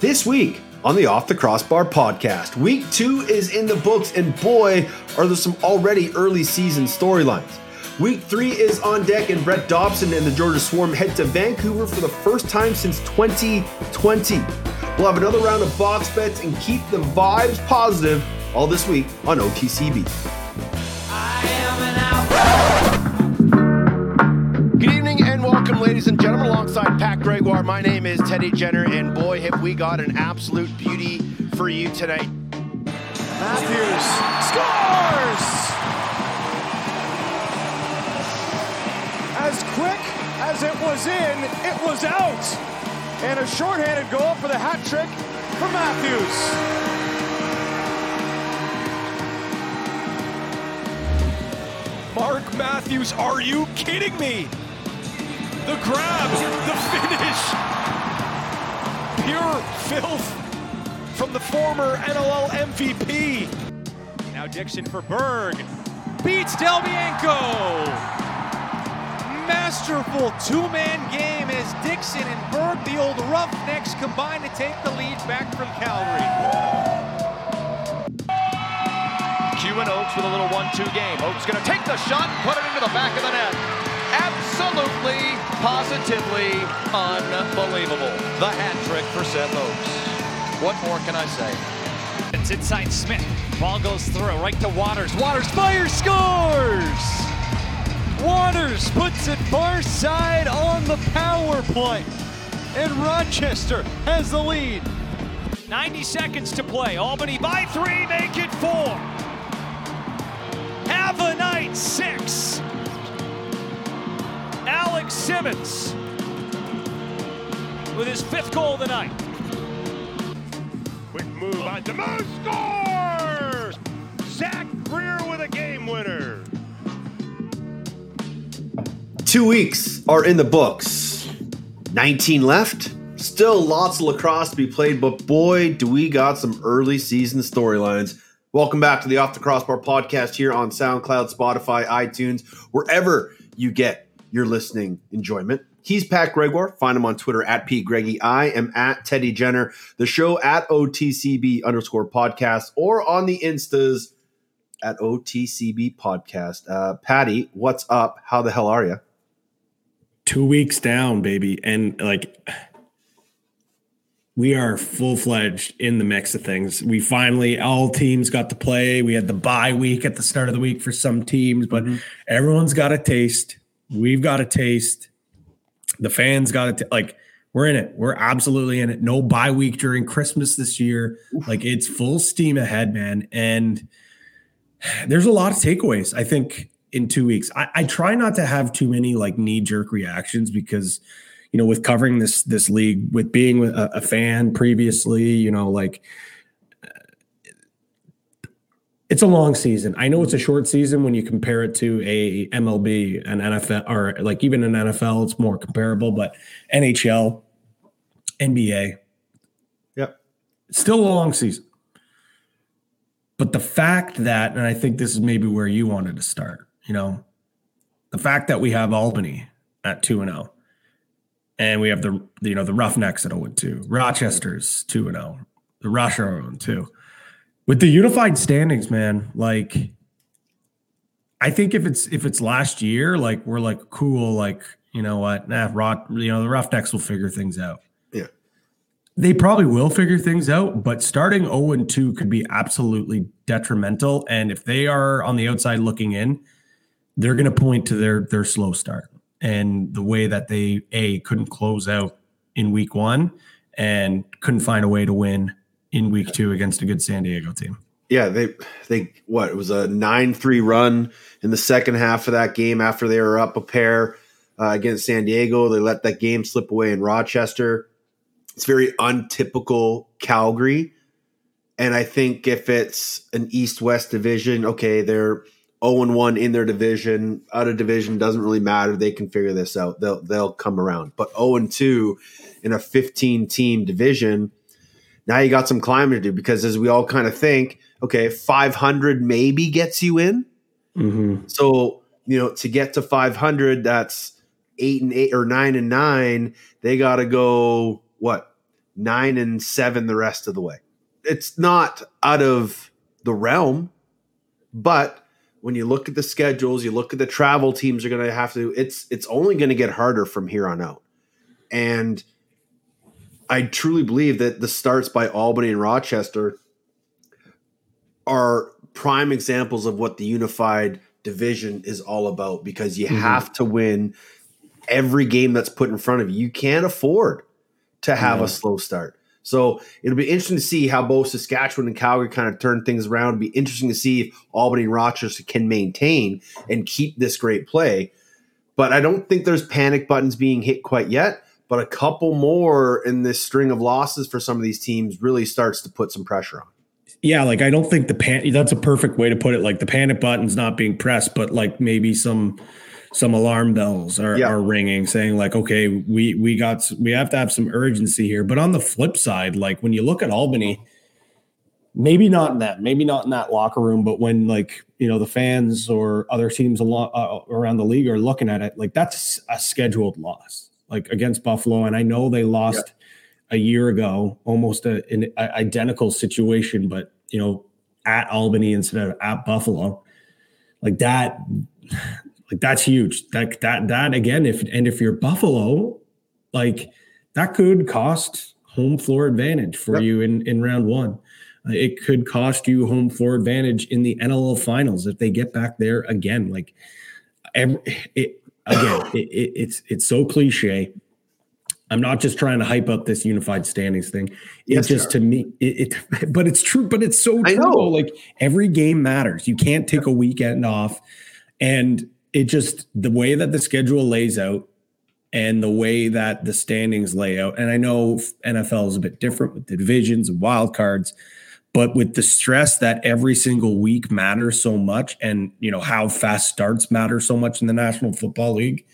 This week on the Off the Crossbar podcast, week two is in the books, and boy, are there some already early season storylines. Week three is on deck, and Brett Dobson and the Georgia Swarm head to Vancouver for the first time since 2020. We'll have another round of box bets and keep the vibes positive all this week on OTCB. Good evening and welcome, ladies and gentlemen, alongside Pat Gregoire. My name is Teddy Jenner, and boy, have we got an absolute beauty for you tonight. Matthews scores! As quick as it was in, it was out. And a shorthanded goal for the hat trick for Matthews. Mark Matthews, are you kidding me? The grab, the finish. Pure filth from the former NLL MVP. Now Dixon for Berg. Beats Del Bianco Masterful two-man game as Dixon and Berg, the old Roughnecks, combine to take the lead back from Calgary. Q and Oakes with a little one-two game. Oakes going to take the shot and put it into the back of the net. Absolutely, positively unbelievable. The hat trick for Seth Oakes. What more can I say? It's inside Smith. Ball goes through, right to Waters. Waters fires, scores! Waters puts it far side on the power play. And Rochester has the lead. 90 seconds to play. Albany by three, make it four. Have a night, six. Alex Simmons with his fifth goal of the night. Quick move on Demo scores! Zach Greer with a game winner. Two weeks are in the books. 19 left. Still lots of lacrosse to be played, but boy, do we got some early season storylines. Welcome back to the Off the Crossbar podcast here on SoundCloud, Spotify, iTunes, wherever you get your listening enjoyment. He's Pat Gregoire. Find him on Twitter at Pete Greggy. I am at Teddy Jenner. The show at OTCB underscore podcast or on the Instas at OTCB podcast. Uh, Patty, what's up? How the hell are you? Two weeks down, baby. And like, we are full fledged in the mix of things. We finally, all teams got to play. We had the bye week at the start of the week for some teams, but Mm-hmm. everyone's got a taste. We've got a taste. The fans got it. Like, we're in it. We're absolutely in it. No bye week during Christmas this year. Like, it's full steam ahead, man. And there's a lot of takeaways, I think, in two weeks. I, I try not to have too many like knee jerk reactions because you know, with covering this this league, with being a, a fan previously, you know, like it's a long season. I know it's a mm-hmm. short season when you compare it to a MLB, an NFL, or like even an NFL, it's more comparable. But NHL, NBA, Yep. still a long season. But the fact that, and I think this is maybe where you wanted to start, you know, the fact that we have Albany at two and zero, and we have the you know the Roughnecks at zero and two, Rochester's two and zero, the Rush are zero and two, with the unified standings, man. Like, I think if it's if it's last year, like we're like cool, like you know what, nah, Rot, you know the Roughnecks will figure things out. Yeah. They probably will figure things out, but starting 0 and 2 could be absolutely detrimental. And if they are on the outside looking in, they're going to point to their their slow start and the way that they a couldn't close out in week one and couldn't find a way to win in week two against a good San Diego team. Yeah, they they what it was a nine three run in the second half of that game after they were up a pair uh, against San Diego. They let that game slip away in Rochester. It's very untypical Calgary, and I think if it's an East West division, okay, they're zero and one in their division. Out of division doesn't really matter. They can figure this out. They'll they'll come around. But zero and two in a fifteen team division now you got some climbing to do because as we all kind of think, okay, 500 maybe gets you in. Mm-hmm. So, you know, to get to 500, that's eight and eight or nine and nine. They got to go what? nine and seven the rest of the way. It's not out of the realm, but when you look at the schedules, you look at the travel teams are going to have to. It's it's only going to get harder from here on out, and I truly believe that the starts by Albany and Rochester are prime examples of what the unified division is all about because you mm-hmm. have to win every game that's put in front of you. You can't afford to have yeah. a slow start. So it'll be interesting to see how both Saskatchewan and Calgary kind of turn things around. It'll be interesting to see if Albany and Rochester can maintain and keep this great play. But I don't think there's panic buttons being hit quite yet. But a couple more in this string of losses for some of these teams really starts to put some pressure on. Yeah, like I don't think the pan that's a perfect way to put it. Like the panic button's not being pressed, but like maybe some some alarm bells are, yeah. are ringing saying like okay we we got we have to have some urgency here but on the flip side like when you look at albany maybe not in that maybe not in that locker room but when like you know the fans or other teams along, uh, around the league are looking at it like that's a scheduled loss like against buffalo and i know they lost yeah. a year ago almost a, an identical situation but you know at albany instead of at buffalo like that like that's huge. That that that again, if and if you're Buffalo, like that could cost home floor advantage for yep. you in in round one. Uh, it could cost you home floor advantage in the NLL finals if they get back there again. Like every, it again, it, it, it's it's so cliche. I'm not just trying to hype up this unified standings thing. It's yes, just to me, it, it, but it's true. But it's so true. Like every game matters. You can't take a weekend off, and it just the way that the schedule lays out and the way that the standings lay out. And I know NFL is a bit different with the divisions and wild cards, but with the stress that every single week matters so much and you know how fast starts matter so much in the National Football League.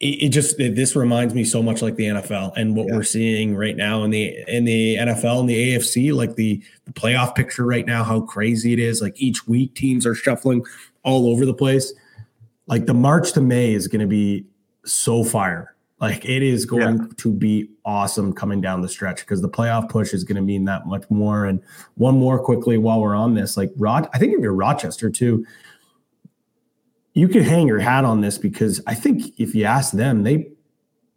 It, it just it, this reminds me so much like the NFL and what yeah. we're seeing right now in the in the NFL and the AFC, like the the playoff picture right now, how crazy it is. Like each week, teams are shuffling all over the place. Like the March to May is going to be so fire. Like it is going yeah. to be awesome coming down the stretch because the playoff push is going to mean that much more. And one more quickly while we're on this, like Rod, I think if you're Rochester too, you could hang your hat on this because I think if you ask them, they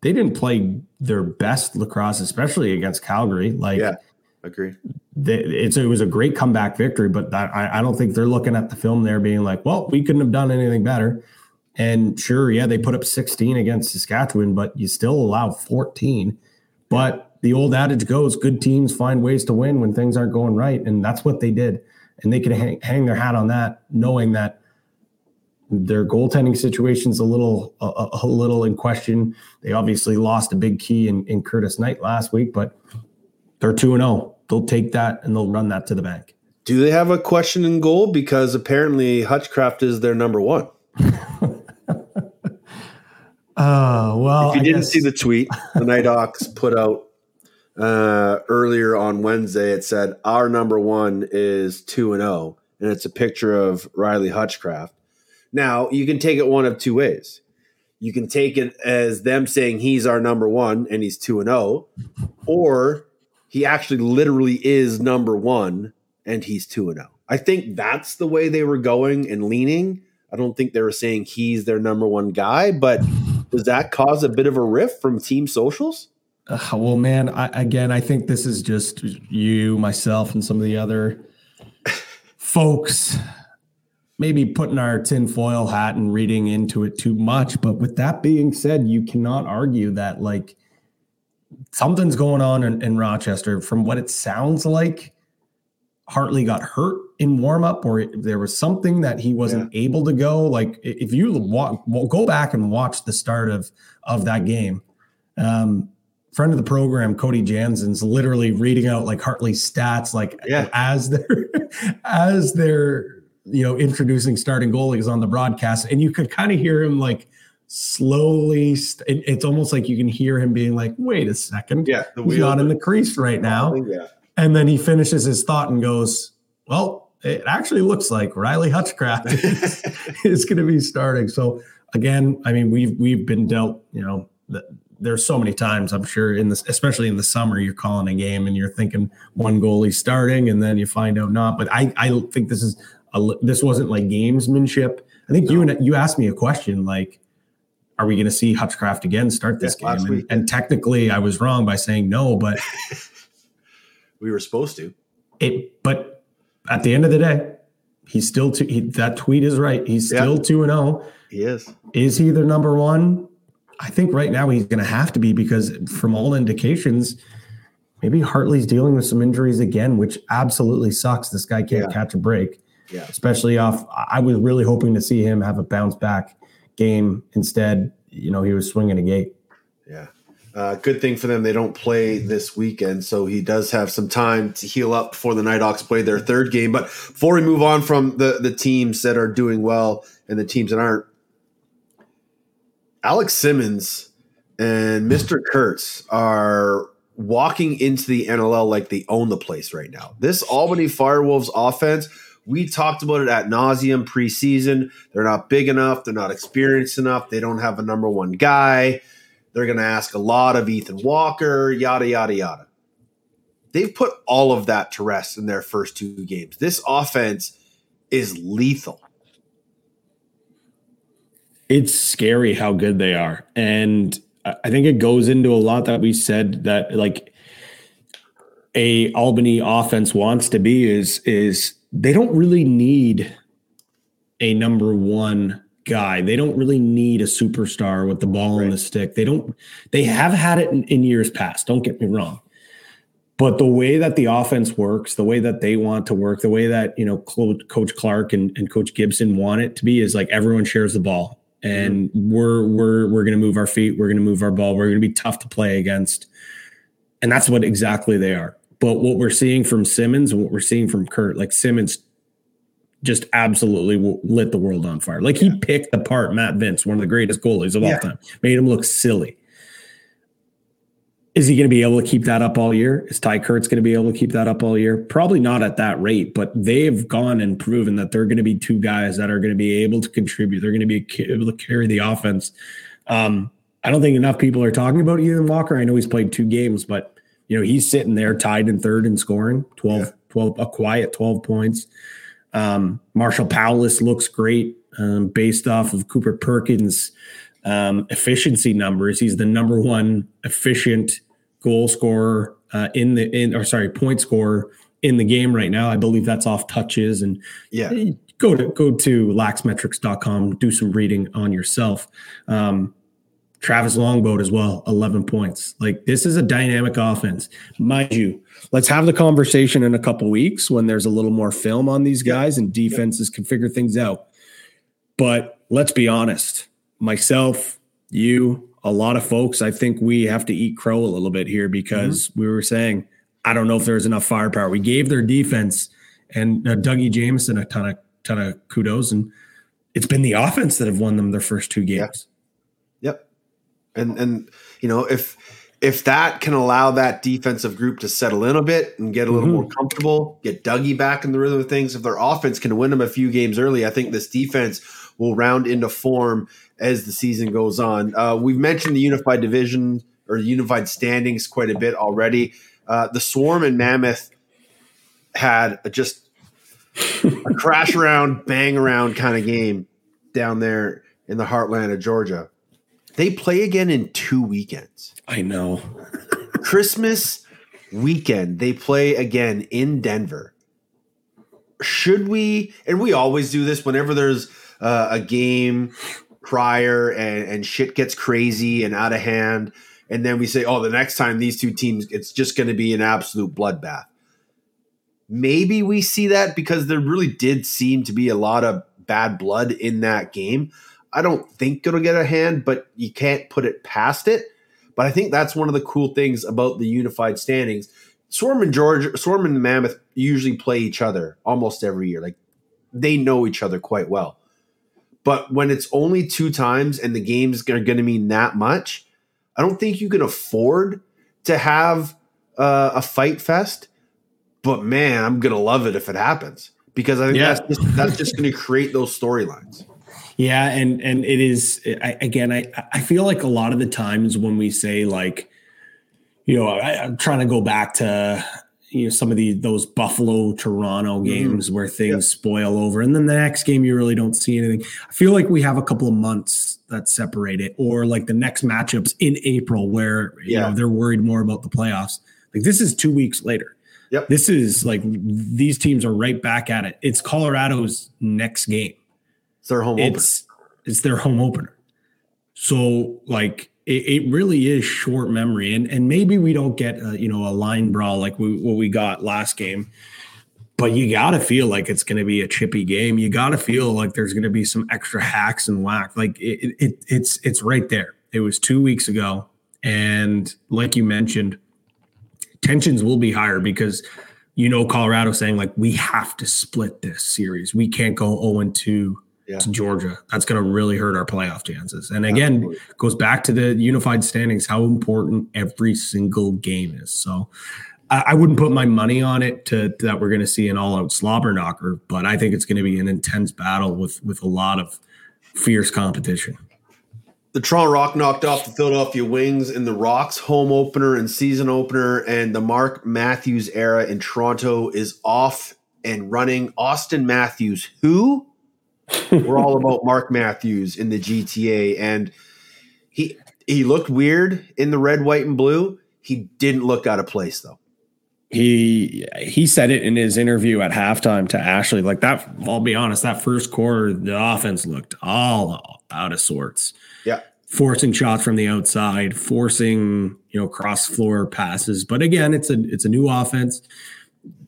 they didn't play their best lacrosse, especially against Calgary. Like, yeah, agree it's it was a great comeback victory, but that, I, I don't think they're looking at the film there being like, well, we couldn't have done anything better. And sure, yeah, they put up 16 against Saskatchewan, but you still allow 14. But the old adage goes good teams find ways to win when things aren't going right. And that's what they did. And they could hang, hang their hat on that, knowing that their goaltending situation's a little a, a, little in question. They obviously lost a big key in, in Curtis Knight last week, but they're 2 and 0. They'll take that and they'll run that to the bank. Do they have a question in goal because apparently Hutchcraft is their number 1? Oh well, if you I didn't guess. see the tweet, the Night Hawks put out uh, earlier on Wednesday. It said our number one is two and zero, and it's a picture of Riley Hutchcraft. Now you can take it one of two ways. You can take it as them saying he's our number one and he's two and zero, or he actually literally is number one and he's two and zero. I think that's the way they were going and leaning. I don't think they were saying he's their number one guy, but does that cause a bit of a rift from team socials? Uh, well, man, I, again, I think this is just you, myself, and some of the other folks maybe putting our tinfoil hat and reading into it too much. But with that being said, you cannot argue that, like, something's going on in, in, Rochester. From what it sounds like, Hartley got hurt in warm up, or there was something that he wasn't yeah. able to go. Like if you walk, go back and watch the start of of that game. Um, friend of the program, Cody Jansen's literally reading out like Hartley's stats, like yeah. as they're as they're you know introducing starting goalies on the broadcast, and you could kind of hear him like slowly st- it, it's almost like you can hear him being like wait a second yeah he's not in the crease right now yeah. and then he finishes his thought and goes well it actually looks like riley hutchcraft is, is going to be starting so again i mean we've we've been dealt you know the, there's so many times I'm sure in this, especially in the summer, you're calling a game and you're thinking one goalie starting, and then you find out not. But I I think this is a, this wasn't like gamesmanship. I think you and you asked me a question like, are we going to see Hutchcraft again start this Yeah, game? And, and technically, I was wrong by saying no, but We were supposed to. it. But at the end of the day, he's still two. He, that tweet is right. He's Yeah. still two and zero. He is. Is he the number one? I think right now he's going to have to be because from all indications, maybe Hartley's dealing with some injuries again, which absolutely sucks. This guy can't Yeah. catch a break, Yeah. especially off. I was really hoping to see him have a bounce back game. Instead, you know, he was swinging a gate. Yeah. Uh, good thing for them, they don't play this weekend, so he does have some time to heal up before the Nighthawks play their third game. But before we move on from the the teams that are doing well and the teams that aren't, Alex Simmons and Mr. Kurtz are walking into the NLL like they own the place right now. This Albany Firewolves offense, we talked about it at nauseum preseason. They're not big enough. They're not experienced enough. They don't have a number one guy. They're going to ask a lot of Ethan Walker, yada, yada, yada. They've put all of that to rest in their first two games. This offense is lethal. it's scary how good they are. And I think it goes into a lot that we said that like a Albany offense wants to be is is they don't really need a number one guy. They don't really need a superstar with the ball in the stick. They don't they have had it in, in years past. Don't get me wrong. But the way that the offense works, the way that they want to work, the way that you know Coach Clark and, and Coach Gibson want it to be is like everyone shares the ball, and mm-hmm. we're we're we're going to move our feet, we're going to move our ball, we're going to be tough to play against, and that's what exactly they are. But what we're seeing from Simmons, and what we're seeing from Kurt, like Simmons, just absolutely lit the world on fire. Like he picked apart Matt Vinc, one of the greatest goalies of all time, made him look silly. Is he going to be able to keep that up all year? Is Tye Kurtz going to be able to keep that up all year? Probably not at that rate, but they've gone and proven that they're going to be two guys that are going to be able to contribute. They're going to be able to carry the offense. Um, I don't think enough people are talking about Ethan Walker. I know he's played two games, but you know he's sitting there tied in third in scoring, 12, 12 a quiet 12 points. Um, Marshall Powless looks great um, based off of Cooper Perkins' um, efficiency numbers. He's the number one efficient goal scorer uh, in the in or sorry point scorer in the game right now. I believe that's off touches and Yeah. go to go to laxmetrics.com, do some reading on yourself. Um, Travis Longboat as well, 11 points. Like this is a dynamic offense. Mind you, let's have the conversation in a couple weeks when there's a little more film on these guys and defenses can figure things out. But let's be honest, myself, you, a lot of folks, I think we have to eat crow a little bit here because we were saying, I don't know if there's enough firepower. We gave their defense and uh, Dougie Jamieson a ton of ton of kudos, and it's been the offense that have won them their first two games. Yep. And and you know, if if that can allow that defensive group to settle in a bit and get a little more comfortable, get Dougie back in the rhythm of things, if their offense can win them a few games early, I think this defense will round into form as the season goes on. Uh, we've mentioned the unified division or unified standings quite a bit already. Uh, the Swarm and Mammoth had a, just a crash around, bang around kind of game down there in the heartland of Georgia. They play again in two weekends. I know. Christmas weekend, they play again in Denver. Should we, and we always do this whenever there's uh, a game prior and, and shit gets crazy and out of hand. And then we say, oh, the next time these two teams, it's just going to be an absolute bloodbath. Maybe we see that because there really did seem to be a lot of bad blood in that game. I don't think it'll get a hand, but you can't put it past it. But I think that's one of the cool things about the unified standings. Swarm and George, Swarm and the Mammoth usually play each other almost every year. Like they know each other quite well. But when it's only two times and the games are going to mean that much, I don't think you can afford to have uh, a fight fest. But man, I'm going to love it if it happens because I think Yeah. that's just, that's just going to create those storylines. Yeah, and and it is I, again. I I feel like a lot of the times when we say like, you know, I, I'm trying to go back to you know some of the those Buffalo Toronto Mm-hmm. games where things spoil over, and then the next game you really don't see anything. I feel like we have a couple of months that separate it, or like the next matchups in April where you Yeah. know they're worried more about the playoffs. Like this is two weeks later. Yep. This is like these teams are right back at it. It's Colorado's next game It's their home opener. it's it's their home opener. So like it, it really is short memory, and and maybe we don't get a, you know a line brawl like we, what we got last game, but you got to feel like it's going to be a chippy game. You got to feel like there's going to be some extra hacks and whack. Like it, it, it it's it's right there. It was two weeks ago, and like you mentioned, tensions will be higher because you know Colorado saying like we have to split this series. We can't go 0 2 Yeah. to Georgia. That's going to really hurt our playoff chances. And again, goes back to the unified standings, how important every single game is. So I, I wouldn't put my money on it to that we're going to see an all out slobber knocker, but I think it's going to be an intense battle with with a lot of fierce competition. the Toronto Rock knocked off the Philadelphia Wings in the Rocks home opener and season opener, and the Mark Matthews era in Toronto is off and running. Austin Matthews, who we're all about Mark Matthews in the GTA, and he he looked weird in the red, white, and blue. He didn't look out of place though. he he said it in his interview at halftime to Ashley. Like that, I'll be honest, that first quarter, the offense looked all out of sorts. Yeah. Forcing shots from the outside, forcing, you know, cross floor passes. But again, it's a it's a new offense.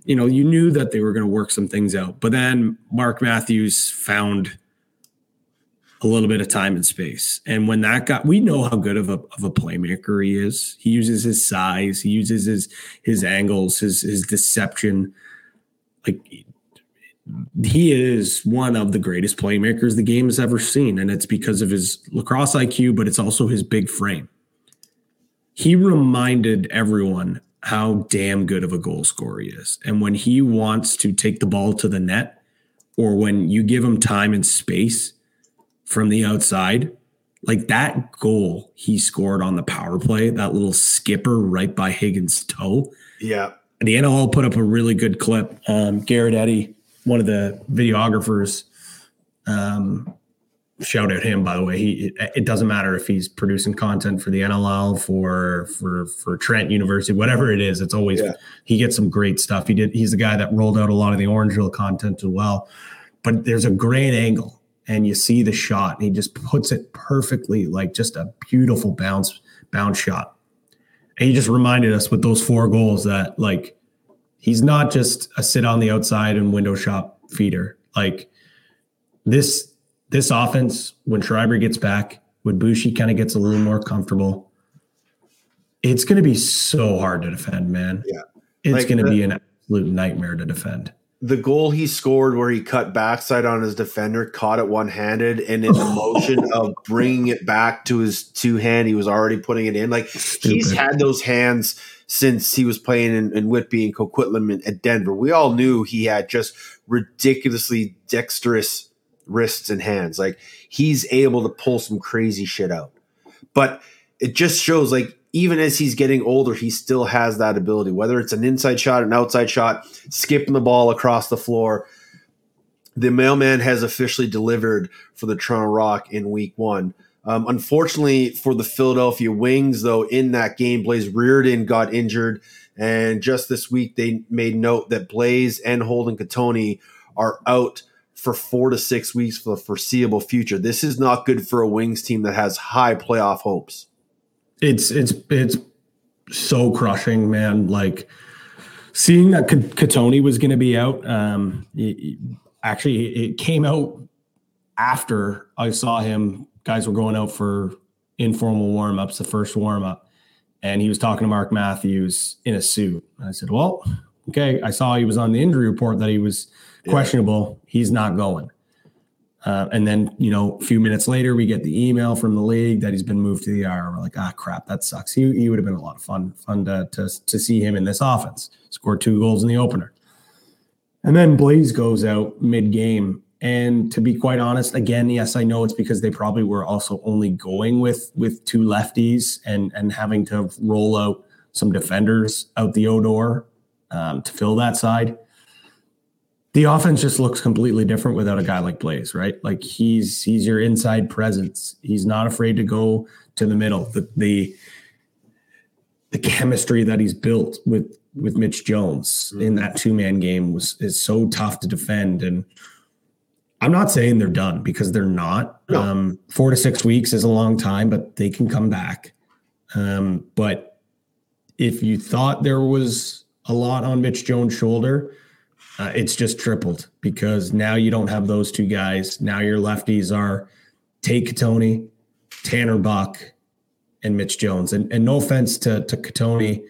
You know, you knew that they were going to work some things out. But then Mark Matthews found a little bit of time and space. And when that got, we know how good of a, of a playmaker he is. He uses his size, he uses his his angles, his his deception. Like he is one of the greatest playmakers the game has ever seen, and it's because of his lacrosse IQ, but it's also his big frame. He reminded everyone how damn good of a goal scorer he is, and when he wants to take the ball to the net, or when you give him time and space from the outside, like that goal he scored on the power play, that little skipper right by Higgins' toe. Yeah, The NLL put up a really good clip. Um, Garrett Eddy, one of the videographers, um, shout out him by the way. He it, doesn't matter if he's producing content for the NLL for for for Trent University, whatever it is. It's always Yeah. he gets some great stuff. He did. He's the guy that rolled out a lot of the Orangeville content as well. But there's a great angle, and you see the shot, and he just puts it perfectly, like just a beautiful bounce bounce shot. And he just reminded us with those four goals that like he's not just a sit on the outside and window shop feeder. Like this this offense, when Schreiber gets back, when Bushi kind of gets a little more comfortable, it's going to be so hard to defend, man. Yeah. it's Like going to be an absolute nightmare to defend. the goal he scored where he cut backside on his defender, caught it one handed, and in the motion of bringing it back to his two hand, he was already putting it in. Like he's had those hands since he was playing in, in Whitby and Coquitlam at Denver. We all knew he had just ridiculously dexterous wrists and hands. Like he's able to pull some crazy shit out. But it just shows like even as he's getting older, he still has that ability, whether it's an inside shot, an outside shot, skipping the ball across the floor. The mailman has officially delivered for the Toronto Rock in week one. Um, unfortunately for the Philadelphia Wings, though, in that game, Blaze Riorden got injured. And just this week, they made note that Blaze and Holden Cattoni are out for four to six weeks for the foreseeable future. This is not good for a Wings team that has high playoff hopes. It's it's it's so crushing, man. Like seeing that K- Cattoni was going to be out. Um, it- actually, it came out after I saw him. Guys were going out for informal warm ups, the first warm up, and he was talking to Mark Matthews in a suit. And I said, "Well, okay." I saw he was on the injury report that he was questionable. He's not going. Uh, and then, you know, a few minutes later, we get the email from the league that he's been moved to the IR. We're like, ah, crap, that sucks. He, he would have been a lot of fun, fun to, to, to see him in this offense. Scored two goals in the opener. And then Blaze goes out mid game And to be quite honest, again, yes, I know it's because they probably were also only going with with two lefties and and having to roll out some defenders out the Odor um, to fill that side. The offense just looks completely different without a guy like Blaze, right? Like he's he's your inside presence. He's not afraid to go to the middle. The the the chemistry that he's built with with Mitch Jones in that two man game was is so tough to defend and I'm not saying they're done because they're not. No. Um, four to six weeks is a long time, but they can come back. Um, but if you thought there was a lot on Mitch Jones' shoulder, uh, it's just tripled because now you don't have those two guys. Now your lefties are Tate Cattoni, Tanner Buck, and Mitch Jones. And, and no offense to to Cattoni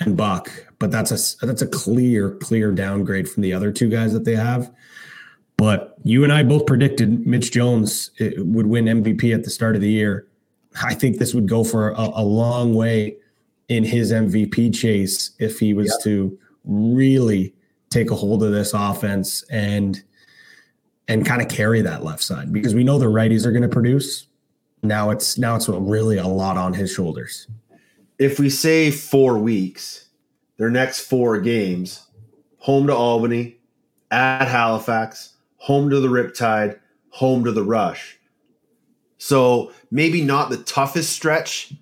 and Buck, but that's a that's a clear clear downgrade from the other two guys that they have. But you and I both predicted Mitch Jones eh, would win MVP at the start of the year. I think this would go for a, a long way in his MVP chase if he was to really take a hold of this offense and and kind of carry that left side because we know the righties are going to produce. Now it's now it's really a lot on his shoulders. If we say four weeks, their next four games, home to Albany, at Halifax, home to the Riptide, home to the Rush. So maybe not the toughest stretch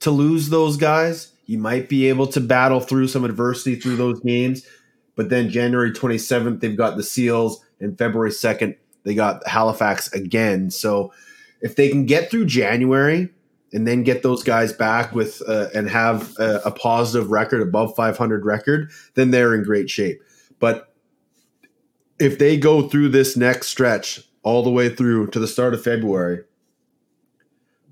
to lose those guys. You might be able to battle through some adversity through those games. But then January 27th, they've got the Seals, and February 2nd, they got Halifax again. So if they can get through January and then get those guys back with uh, and have a, a positive record above 500 record, then they're in great shape. But if they go through this next stretch all the way through to the start of February,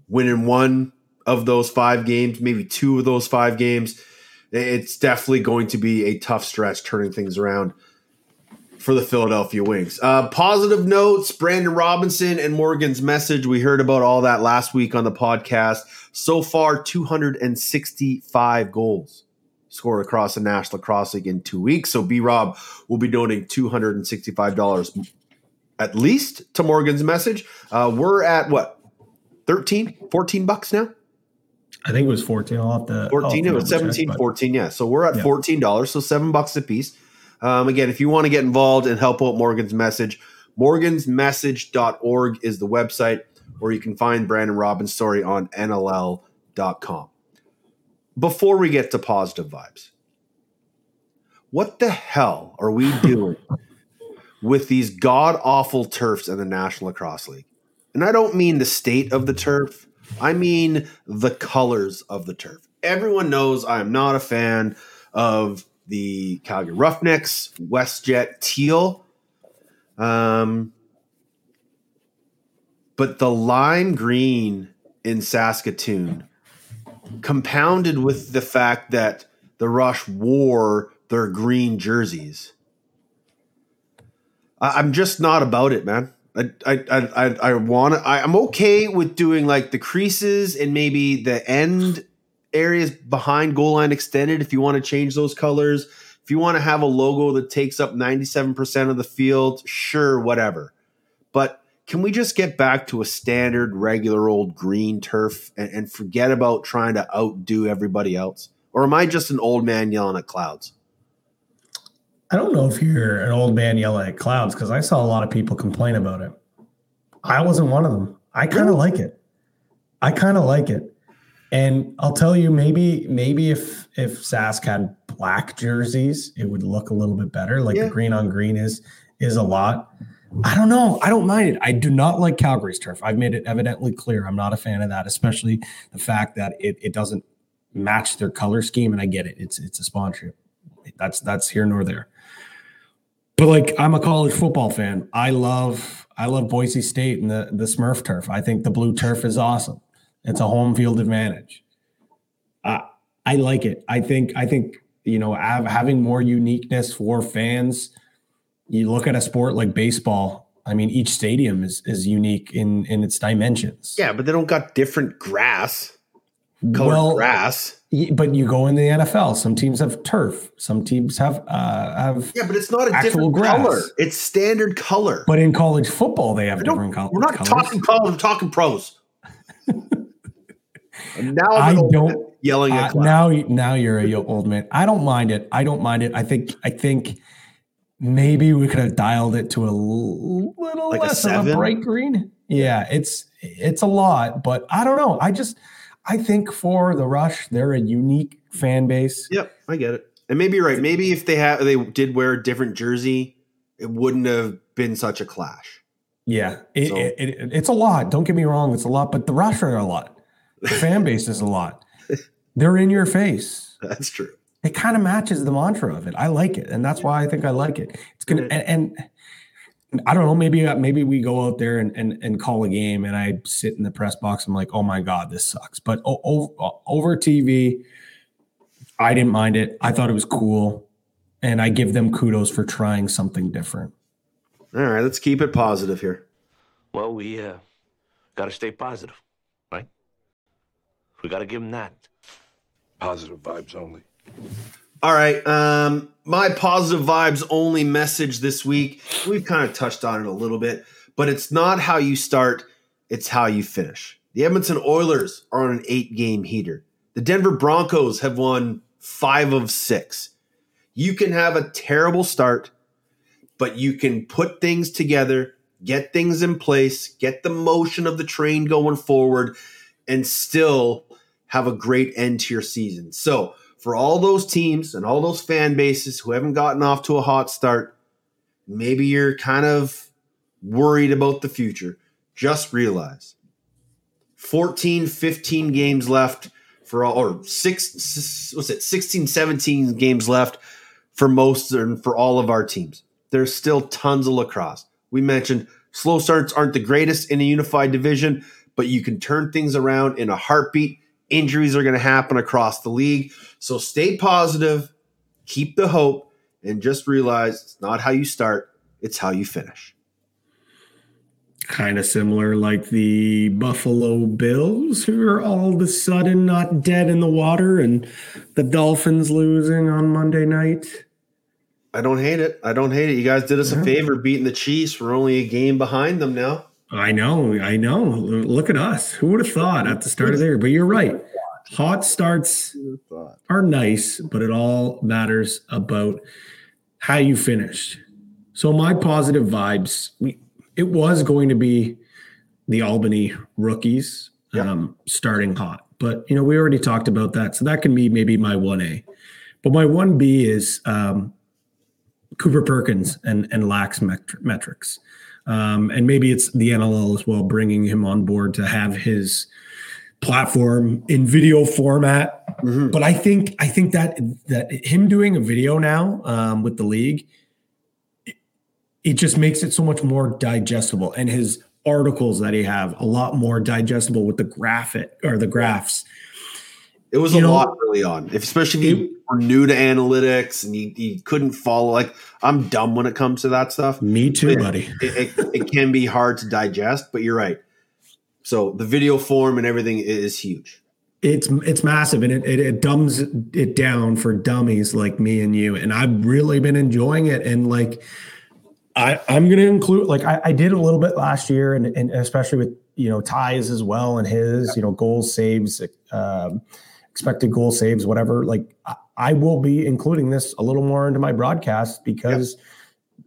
winning one of those five games, maybe two of those five games, it's definitely going to be a tough stretch turning things around for the Philadelphia Wings. Uh, positive notes Brandon Robinson and Morgan's message. We heard about all that last week on the podcast. So far, 265 goals scored across the National Lacrosse League in two weeks. So B Rob will be donating $265 at least to Morgan's message. Uh, we're at what, 13, 14 bucks now? I think it was 14. I'll have to 14 it was 17 but- 14 yeah so we're at Yeah. $14 so 7 bucks a piece um, again if you want to get involved and help out morgan's message morgansmessage.org is the website or you can find brandon robbins story on nll.com before we get to positive vibes what the hell are we doing with these god awful turfs in the national lacrosse league and i don't mean the state of the turf I mean the colors of the turf. Everyone knows I am not a fan of the Calgary Roughnecks, WestJet teal. Um, but the lime green in Saskatoon, compounded with the fact that the Rush wore their green jerseys. I, I'm just not about it, man. I I I I, want to. I'm okay with doing like the creases and maybe the end areas behind goal line extended. If you want to change those colors, if you want to have a logo that takes up 97 percent of the field, sure, whatever. But can we just get back to a standard, regular old green turf and, and forget about trying to outdo everybody else? Or am I just an old man yelling at clouds? I don't know if you're an old man yelling at clouds because I saw a lot of people complain about it. I wasn't one of them. I kind of like it. I kind of like it. And I'll tell you, maybe maybe if if Sask had black jerseys, it would look a little bit better. Like Yeah. the green on green is is a lot. I don't know. I don't mind it. I do not like Calgary's turf. I've made it evidently clear. I'm not a fan of that, especially the fact that it, it doesn't match their color scheme. And I get it. It's it's a sponsorship. That's that's here nor there. But like I'm a college football fan. I love I love Boise State and the the Smurf turf. I think the blue turf is awesome. It's a home field advantage. Uh, I like it. I think I think you know have, having more uniqueness for fans. You look at a sport like baseball. I mean, each stadium is is unique in in its dimensions. Yeah, but they don't got different grass, colored Well, grass. But you go in the NFL. Some teams have turf. Some teams have uh, have. Yeah, but it's not a different grass. color. It's standard color. But in college football, they have different col- we're not colors. talking college, we're talking pros. Now I I'm old don't- yelling Uh, at class. now, now you're a old man. I don't mind it. I don't mind it. I think. I think maybe we could have dialed it to a little Like a less of a bright green. Yeah, it's it's a lot, but I don't know. I just I think for the Rush, they're a unique fan base. Yep, I get it. And maybe you're right. Maybe if they have they did wear a different jersey, it wouldn't have been such a clash. Yeah, it, So- it, it- it's a lot. Don't get me wrong, it's a lot, but the Rush are a lot. The fan base is a lot. They're in your face. That's true. It kind of matches the mantra of it. I like it, and that's why I think I like it. It's gonna and, and I don't know. Maybe uh, maybe we go out there and, and and call a game, and I sit in the press box. I'm like, oh my god, this sucks. But o- o- over TV, I didn't mind it. I thought it was cool, and I give them kudos for trying something different. All right, let's keep it positive here. Well, we uh, got to stay positive, right? We got to give them that. Positive vibes only. All right. Um, my positive vibes only message this week. We've kind of touched on it a little bit, but it's not how you start, it's how you finish. The Edmonton Oilers are on an eight game heater. The Denver Broncos have won five of six. You can have a terrible start, but you can put things together, get things in place, get the motion of the train going forward, and still have a great end to your season. So, for all those teams and all those fan bases who haven't gotten off to a hot start, maybe you're kind of worried about the future. Just realize 14, 15 games left for all, or six, what's it, 16, 17 games left for most and for all of our teams. There's still tons of lacrosse. We mentioned slow starts aren't the greatest in a unified division, but you can turn things around in a heartbeat. Injuries are going to happen across the league. So stay positive, keep the hope, and just realize it's not how you start, it's how you finish. kind of similar like the Buffalo Bills, who are all of a sudden not dead in the water, and the Dolphins losing on Monday night. I don't hate it. I don't hate it. You guys did us a favor beating the Chiefs. We're only a game behind them now. I know, I know. Look at us. Who would have thought at the start of the year? But you're right. Hot starts are nice, but it all matters about how you finished. So my positive vibes, we it was going to be the Albany rookies Yeah. um, starting hot, but you know we already talked about that, so that can be maybe my one A. But my one B is um, Cooper Perkins and and lax met- metrics, um, and maybe it's the NLL as well, bringing him on board to have his platform in video format. Mhm. But I think I think that that him doing a video now um, with the league, it, it just makes it so much more digestible, and his articles that he have a lot more digestible with the graphic or the graphs. It was You a know- lot early on, especially if you were new to analytics and you, you couldn't follow. Like, I'm dumb when it comes to that stuff. Me too, Yeah. buddy. It, it, it can be hard to digest, but you're right. So the video form and everything is huge. It's it's massive and it, it it dumbs it down for dummies like me and you. And I've really been enjoying it. And like I I'm gonna include like I, I did a little bit last year and, and especially with you know ties as well and his, you know, goals, saves, um, expected goal saves, whatever. Like I, I will be including this a little more into my broadcast because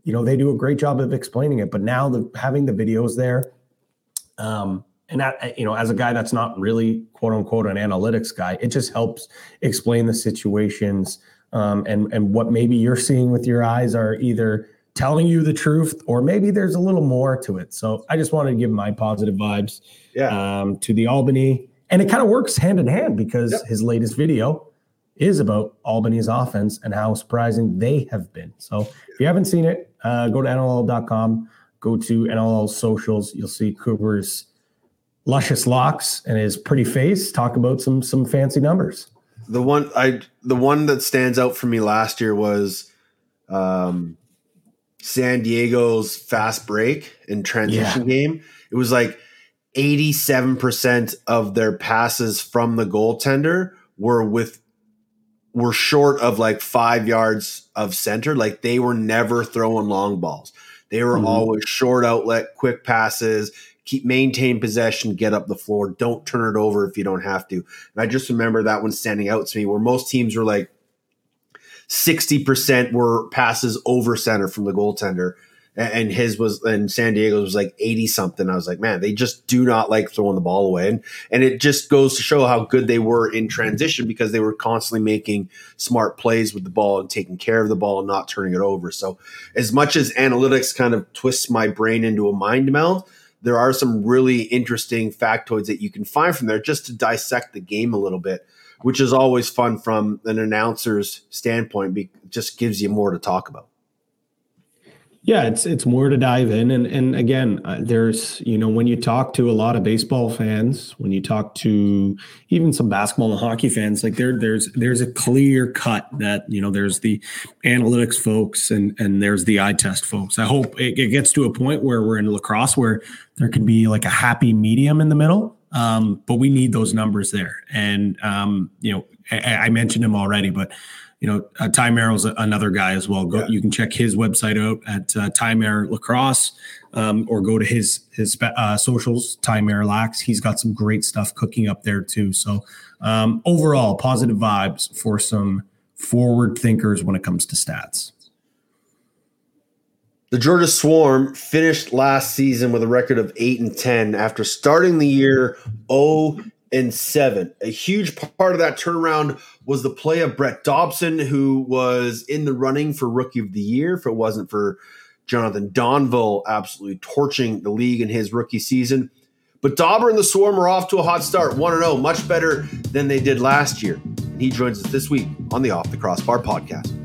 you know they do a great job of explaining it. But now the having the videos there, um, and that you know, as a guy that's not really quote unquote an analytics guy, it just helps explain the situations um, and and what maybe you're seeing with your eyes are either telling you the truth or maybe there's a little more to it. So I just wanted to give my positive vibes Yeah. um, to the Albany, and it kind of works hand in hand because Yep. his latest video is about Albany's offense and how surprising they have been. So if you haven't seen it, uh, go to NLL.com, go to NLL socials. You'll see Cooper's luscious locks and his pretty face talk about some some fancy numbers. the one I the one that stands out for me last year was um, San Diego's fast break and transition game. It was like 87% of their passes from the goaltender were with were short of like five yards of center. Like they were never throwing long balls. They were mm-hmm. always short outlet, quick passes, keep maintain possession, get up the floor, don't turn it over if you don't have to. And I just remember that one standing out to me where most teams were like 60% were passes over center from the goaltender and his was and San Diego's was like 80 something. I was like, man, they just do not like throwing the ball away. And and it just goes to show how good they were in transition because they were constantly making smart plays with the ball and taking care of the ball and not turning it over. So as much as analytics kind of twists my brain into a mind meld, there are some really interesting factoids that you can find from there just to dissect the game a little bit, which is always fun from an announcer's standpoint. It just gives you more to talk about. Yeah, it's it's more to dive in, and and again, uh, there's you know when you talk to a lot of baseball fans, when you talk to even some basketball and hockey fans, like there there's there's a clear cut that you know there's the analytics folks and and there's the eye test folks. I hope it, it gets to a point where we're in lacrosse where there can be like a happy medium in the middle, um, but we need those numbers there. And um, you know, I, I mentioned him already, but you know, uh, Ty Merrill's another guy as well. Go, yeah. You can check his website out at uh, Ty Merrill Lacrosse, um, or go to his his uh, socials, Ty Merrill Lax. He's got some great stuff cooking up there too. So um, overall, positive vibes for some forward thinkers when it comes to stats. The Georgia Swarm finished last season with a record of eight and ten after starting the year 0 and seven. A huge part of that turnaround was the play of Brett Dobson, who was in the running for Rookie of the Year. If it wasn't for Jonathan Donville absolutely torching the league in his rookie season. But Dauber and the Swarm are off to a hot start, 1 0, much better than they did last year. And He joins us this week on the Off the Crossbar podcast.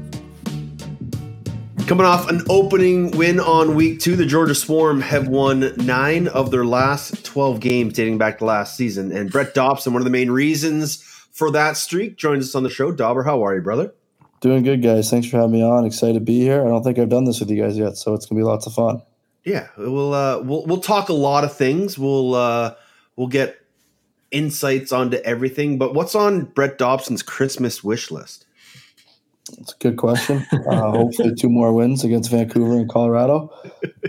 Coming off an opening win on week two, the Georgia Swarm have won nine of their last 12 games dating back to last season. And Brett Dobson, one of the main reasons for that streak, joins us on the show. Dauber, how are you, brother? Doing good, guys. Thanks for having me on. Excited to be here. I don't think I've done this with you guys yet, so it's gonna be lots of fun. Yeah, we'll uh, we'll we'll talk a lot of things. We'll uh, we'll get insights onto everything. But what's on Brett Dobson's Christmas wish list? It's a good question. Uh, hopefully, two more wins against Vancouver and Colorado.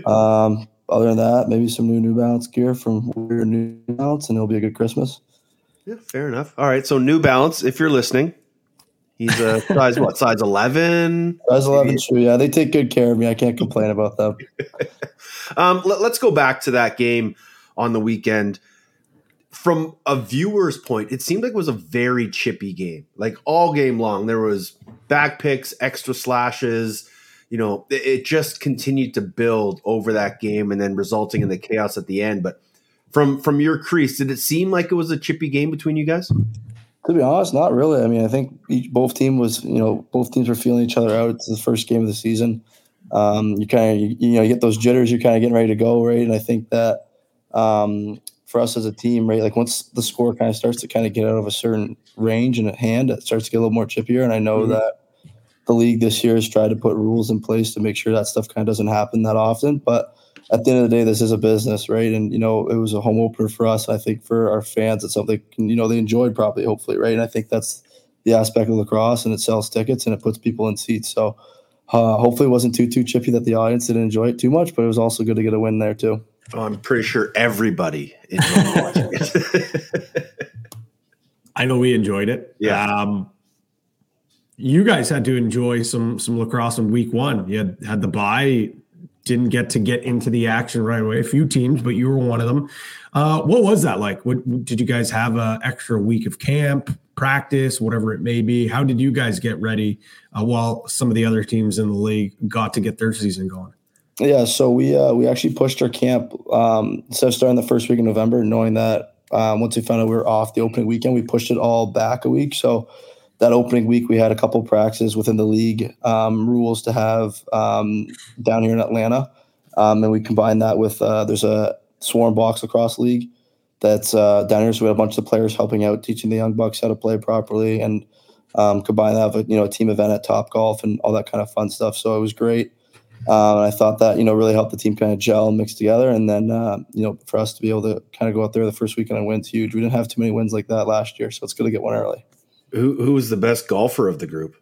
Um, other than that, maybe some new New Balance gear from Weird New Balance, and it'll be a good Christmas. Yeah, fair enough. All right, so New Balance, if you're listening, he's a size what? Size eleven. Size eleven shoe. Yeah, they take good care of me. I can't complain about them. um, let, let's go back to that game on the weekend from a viewer's point, it seemed like it was a very chippy game. Like all game long, there was back picks, extra slashes. You know, it, it just continued to build over that game, and then resulting in the chaos at the end. But from from your crease, did it seem like it was a chippy game between you guys? To be honest, not really. I mean, I think each, both team was, you know, both teams were feeling each other out. It's the first game of the season. Um, you kind of, you, you, know, you get those jitters. You're kind of getting ready to go, right? And I think that um, for us as a team, right? Like once the score kind of starts to kind of get out of a certain range and a hand, it starts to get a little more chippier. And I know mm-hmm. that the league this year has tried to put rules in place to make sure that stuff kind of doesn't happen that often. But at the end of the day, this is a business, right? And you know, it was a home opener for us. I think for our fans, it's something you know they enjoyed probably, hopefully, right? And I think that's the aspect of lacrosse, and it sells tickets and it puts people in seats. So uh, hopefully, it wasn't too too chippy that the audience didn't enjoy it too much, but it was also good to get a win there too. I'm pretty sure everybody enjoyed watching it. I know we enjoyed it. Yeah. Um, you guys had to enjoy some some lacrosse in week one. You had had the bye, didn't get to get into the action right away. A few teams, but you were one of them. Uh, what was that like? What did you guys have a extra week of camp, practice, whatever it may be? How did you guys get ready uh, while some of the other teams in the league got to get their season going? Yeah, so we uh, we actually pushed our camp um, starting the first week of November, knowing that um, once we found out we were off the opening weekend, we pushed it all back a week. So that opening week, we had a couple practices within the league um, rules to have um, down here in Atlanta, um, and we combined that with uh, there's a Swarm Box Lacrosse League that's uh, down here. So we had a bunch of players helping out, teaching the young bucks how to play properly, and um, combine that with you know a team event at Top Golf and all that kind of fun stuff. So it was great. Um, and I thought that you know really helped the team kind of gel and mix together. And then uh, you know for us to be able to kind of go out there the first weekend and win, it's huge. We didn't have too many wins like that last year, so it's good to get one early. Who who was the best golfer of the group?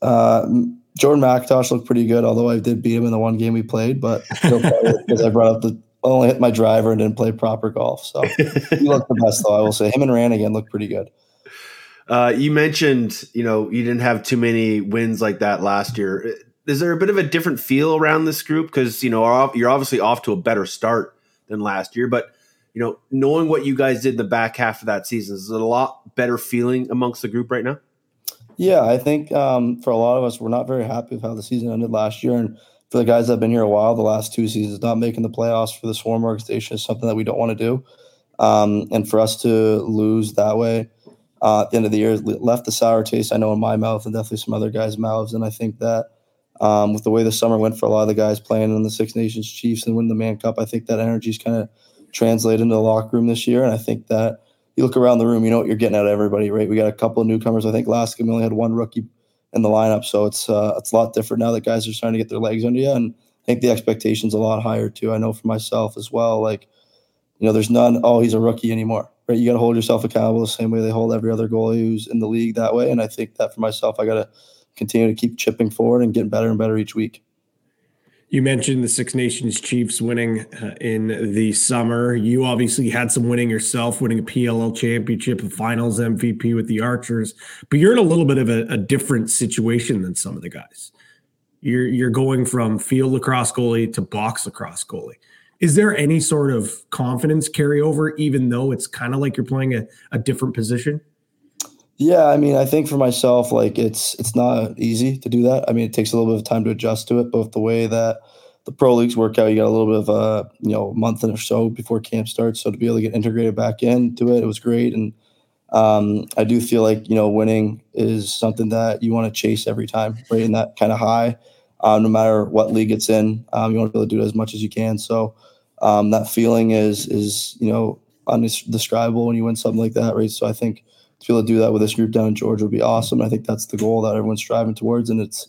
Uh, Jordan McIntosh looked pretty good, although I did beat him in the one game we played. But because I brought up the I only hit my driver and didn't play proper golf, so he looked the best though. I will say him and Ranagan looked pretty good. Uh, you mentioned you know you didn't have too many wins like that last year. Is there a bit of a different feel around this group because you know you're obviously off to a better start than last year, but you know knowing what you guys did in the back half of that season is it a lot better feeling amongst the group right now? Yeah, I think um, for a lot of us, we're not very happy with how the season ended last year. And for the guys that have been here a while, the last two seasons, not making the playoffs for the Swarm organization is something that we don't want to do. Um, and for us to lose that way uh, at the end of the year left the sour taste, I know, in my mouth and definitely some other guys' mouths. And I think that um, with the way the summer went for a lot of the guys playing in the Six Nations Chiefs and winning the Mann Cup, I think that energy is kind of translated into the locker room this year. And I think that you look around the room, you know what you're getting out of everybody, right? We got a couple of newcomers. I think last game we only had one rookie in the lineup, so it's uh, it's a lot different now that guys are starting to get their legs under you, and I think the expectations a lot higher too. I know for myself as well, like you know, there's none. Oh, he's a rookie anymore, right? You got to hold yourself accountable the same way they hold every other goalie who's in the league that way, and I think that for myself, I got to continue to keep chipping forward and getting better and better each week. You mentioned the Six Nations Chiefs winning uh, in the summer. You obviously had some winning yourself, winning a PLL championship, the finals MVP with the Archers, but you're in a little bit of a, a different situation than some of the guys. You're you're going from field lacrosse goalie to box lacrosse goalie. Is there any sort of confidence carryover, even though it's kind of like you're playing a, a different position? Yeah, I mean, I think for myself, like it's it's not easy to do that. I mean, it takes a little bit of time to adjust to it, both the way that the pro leagues work out, you got a little bit of a you know month or so before camp starts. So to be able to get integrated back into it, it was great. And um, I do feel like you know winning is something that you want to chase every time, right? In that kind of high, um, no matter what league it's in, um, you want to be able to do it as much as you can. So um, that feeling is is you know undescribable when you win something like that, right? So I think to be able to do that with this group down in Georgia would be awesome. I think that's the goal that everyone's striving towards, and it's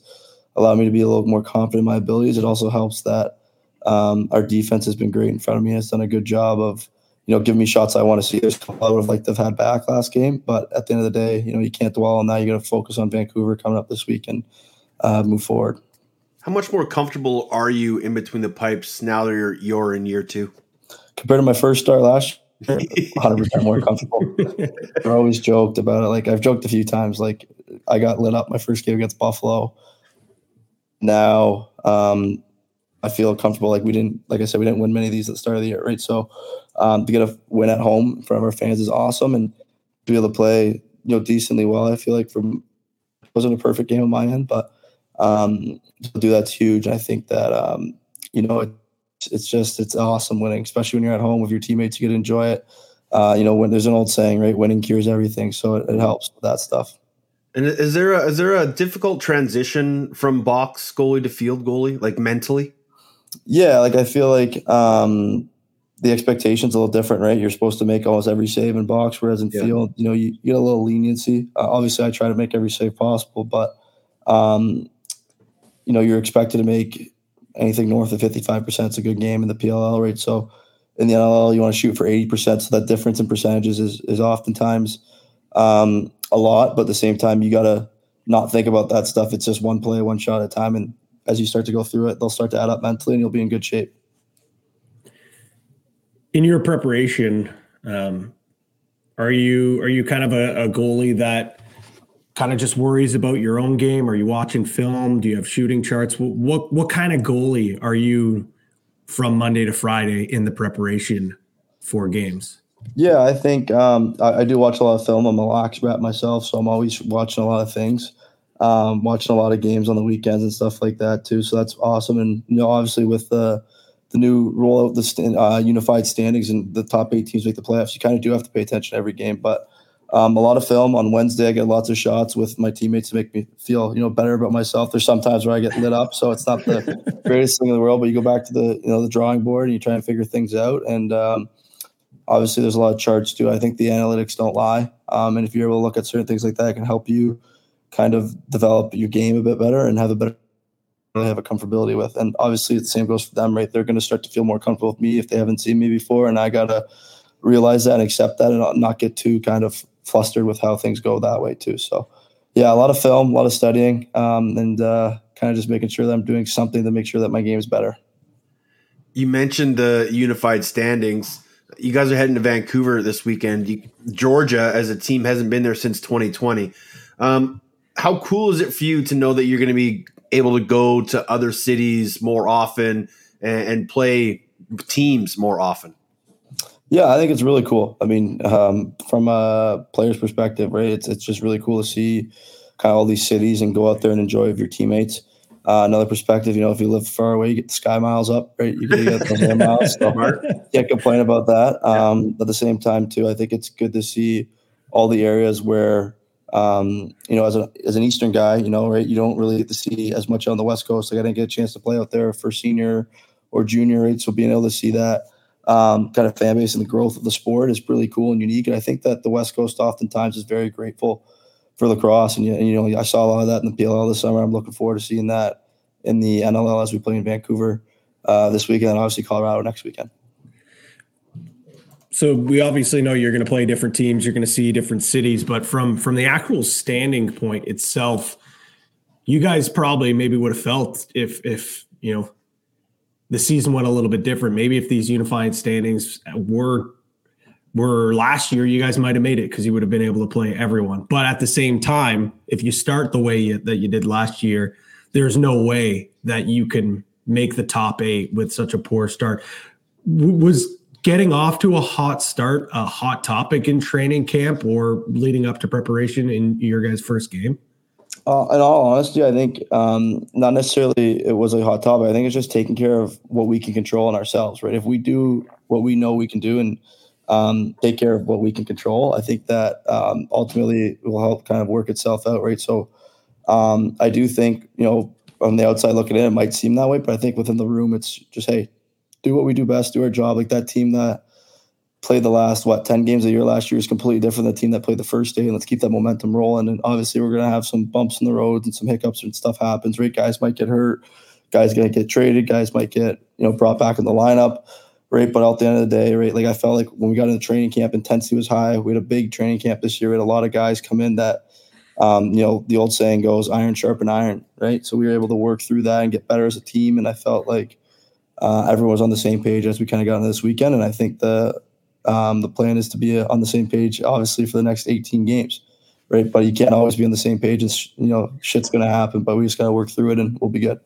allowed me to be a little more confident in my abilities. It also helps that um, our defense has been great in front of me. Has done a good job of you know giving me shots I want to see. There's a I would have liked to have had back last game, but at the end of the day, you know you can't dwell on that. You got to focus on Vancouver coming up this week and uh, move forward. How much more comfortable are you in between the pipes now that you're you're in year two? Compared to my first start last year, 100% more comfortable. I always joked about it. Like I've joked a few times. Like I got lit up my first game against Buffalo. Now um, I feel comfortable. Like we didn't, like I said, we didn't win many of these at the start of the year, right? So um, to get a win at home in front of our fans is awesome, and to be able to play, you know, decently well. I feel like from wasn't a perfect game on my end, but um, to do that's huge. I think that um, you know it, it's just it's awesome winning, especially when you're at home with your teammates. You get to enjoy it. Uh, you know, when there's an old saying, right? Winning cures everything, so it, it helps with that stuff. And is there a, is there a difficult transition from box goalie to field goalie, like mentally? Yeah, like I feel like um, the expectation's a little different, right? You're supposed to make almost every save in box, whereas in yeah. field, you know, you, you, get a little leniency. Uh, obviously, I try to make every save possible, but um, you know, you're expected to make anything north of 55% is a good game in the PLL, rate. So in the NLL, you want to shoot for 80%. So that difference in percentages is, is oftentimes um, a lot, but at the same time, you got to not think about that stuff. It's just one play, one shot at a time. And as you start to go through it, they'll start to add up mentally and you'll be in good shape. In your preparation, um, are you are you kind of a, a goalie that kind of just worries about your own game? Are you watching film? Do you have shooting charts? What what kind of goalie are you from Monday to Friday in the preparation for games? Yeah, I think um, I, I, do watch a lot of film. I'm a lax rat myself, so I'm always watching a lot of things, um, watching a lot of games on the weekends and stuff like that too. So that's awesome. And you know, obviously with the the new rollout, the uh, unified standings and the top eight teams make the playoffs, you kind of do have to pay attention to every game. But um, a lot of film on Wednesday. I get lots of shots with my teammates to make me feel, you know, better about myself. There's sometimes where I get lit up, so it's not the greatest thing in the world. But you go back to the, you know, the drawing board and you try and figure things out. And um, obviously, there's a lot of charts too. I think the analytics don't lie, um, and if you're able to look at certain things like that, it can help you kind of develop your game a bit better and have a better really have a comfortability with. And obviously, the same goes for them, right? They're going to start to feel more comfortable with me if they haven't seen me before, and I gotta realize that and accept that and not get too kind of flustered with how things go that way too. So, yeah, a lot of film, a lot of studying, um, and uh, kind of just making sure that I'm doing something to make sure that my game is better. You mentioned the unified standings. You guys are heading to Vancouver this weekend. You, Georgia, as a team, hasn't been there since 2020. Um, how cool is it for you to know that you're going to be able to go to other cities more often and, and play teams more often? Yeah, I think it's really cool. I mean, um, from a player's perspective, right? It's it's just really cool to see kind of all these cities and go out there and enjoy with your teammates. Uh, another perspective, you know, if you live far away, you get the sky miles up, right? You get those air miles. So can't complain about that. Um, but at the same time, too, I think it's good to see all the areas where, um, you know, as, a, as an Eastern guy, you know, right, you don't really get to see as much on the West Coast. Like I didn't get a chance to play out there for senior or junior, right? So being able to see that um, kind of fan base and the growth of the sport is really cool and unique. And I think that the West Coast oftentimes is very grateful for lacrosse. And, and you know, I saw a lot of that in the PLL this summer. I'm looking forward to seeing that in the NLL as we play in Vancouver uh, this weekend, and obviously Colorado next weekend. So we obviously know you're going to play different teams. You're going to see different cities, but from from the actual standing point itself, you guys probably maybe would have felt if if you know the season went a little bit different. Maybe if these unified standings were were last year, you guys might have made it because you would have been able to play everyone. But at the same time, if you start the way you, that you did last year, there's no way that you can make the top eight with such a poor start. W- was getting off to a hot start a hot topic in training camp or leading up to preparation in your guys' first game? Uh, in all honesty, I think um, not necessarily it was a hot topic. I think it's just taking care of what we can control in ourselves, right? If we do what we know we can do and um, take care of what we can control, I think that um, ultimately will help kind of work itself out, right? So um, I do think, you know, on the outside looking in, it might seem that way, but I think within the room, it's just, hey, do what we do best, do our job. Like that team that played the last, what, 10 games a year last year is completely different than the team that played the first day. And let's keep that momentum rolling. And obviously, we're going to have some bumps in the road and some hiccups and stuff happens, right? Guys might get hurt, guys going to get traded, guys might get, you know, brought back in the lineup right? But at the end of the day, right, like I felt like when we got into training camp, intensity was high. We had a big training camp this year. We had a lot of guys come in that, um, you know, the old saying goes, iron sharpen iron, right? So we were able to work through that and get better as a team. And I felt like uh, everyone was on the same page as we kind of got into this weekend. And I think the um, the plan is to be uh, on the same page, obviously, for the next 18 games, right? But you can't always be on the same page, and you know, shit's going to happen. But we just got to work through it, and we'll be good.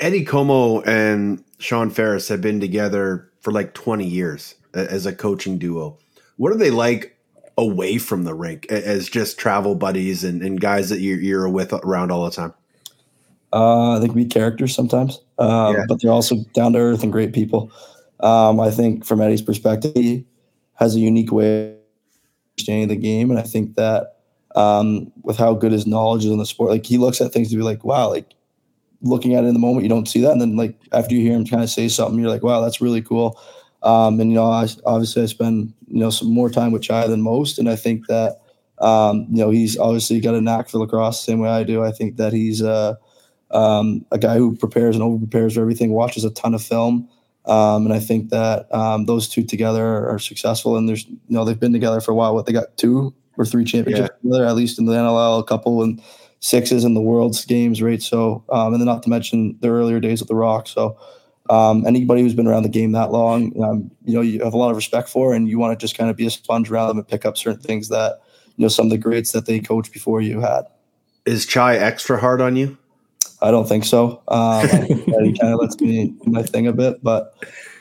Eddie Comeau and Sean Ferris have been together for like 20 years as a coaching duo. What are they like away from the rink as just travel buddies and, and guys that you're, you're, with around all the time? Uh, I think we characters sometimes, um, yeah. but they're also down to earth and great people. Um, I think from Eddie's perspective, he has a unique way of understanding the game, and I think that um, with how good his knowledge is in the sport, like he looks at things to be like, wow, like looking at it in the moment, you don't see that. And then like after you hear him kind of say something, you're like, wow, that's really cool. Um, and you know, I, obviously I spend you know some more time with Chai than most, and I think that um, you know he's obviously got a knack for lacrosse the same way I do. I think that he's uh, um, a guy who prepares and over prepares for everything, watches a ton of film, um, and I think that um, those two together are, successful. And there's you know they've been together for a while. What they got two or three championships yeah. together, at least in the NLL, a couple and sixes in the world's games, right? So, um, and then not to mention the earlier days at the Rock. So, um, anybody who's been around the game that long, um, you know, you have a lot of respect for, and you want to just kind of be a sponge around them and pick up certain things that you know some of the greats that they coached before you had. Is Chai extra hard on you? I don't think so. Um, he kind of lets me do my thing a bit, but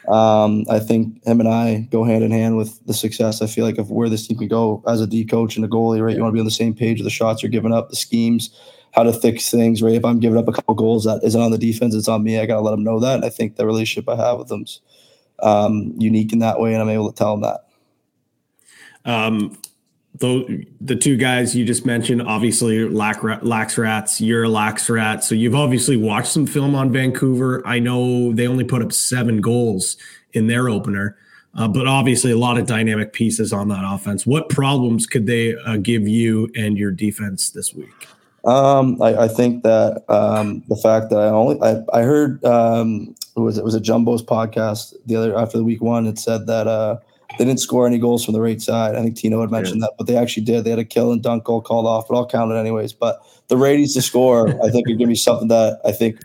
um, I think him and I go hand in hand with the success. I feel like of where this team can go as a D coach and a goalie, right? You want to be on the same page of the shots you're giving up, the schemes, how to fix things, right? If I'm giving up a couple goals that isn't on the defense, it's on me. I got to let them know that. And I think the relationship I have with them's um, unique in that way, and I'm able to tell them that. Um, the the two guys you just mentioned, obviously Lax, Lax Rats, you're a Lax Rat, so you've obviously watched some film on Vancouver. I know they only put up seven goals in their opener, uh, but obviously a lot of dynamic pieces on that offense. What problems could they uh, give you and your defense this week? Um, I, I, think that um, the fact that I only I, I heard um, it was it was a Jumbo's podcast the other after the week one. It said that uh, they didn't score any goals from the right side. I think Tino had mentioned yeah. that, but they actually did. They had a kill and dunk goal called off, but I'll count it anyways. But the righties to score, I think, are going to be something that I think,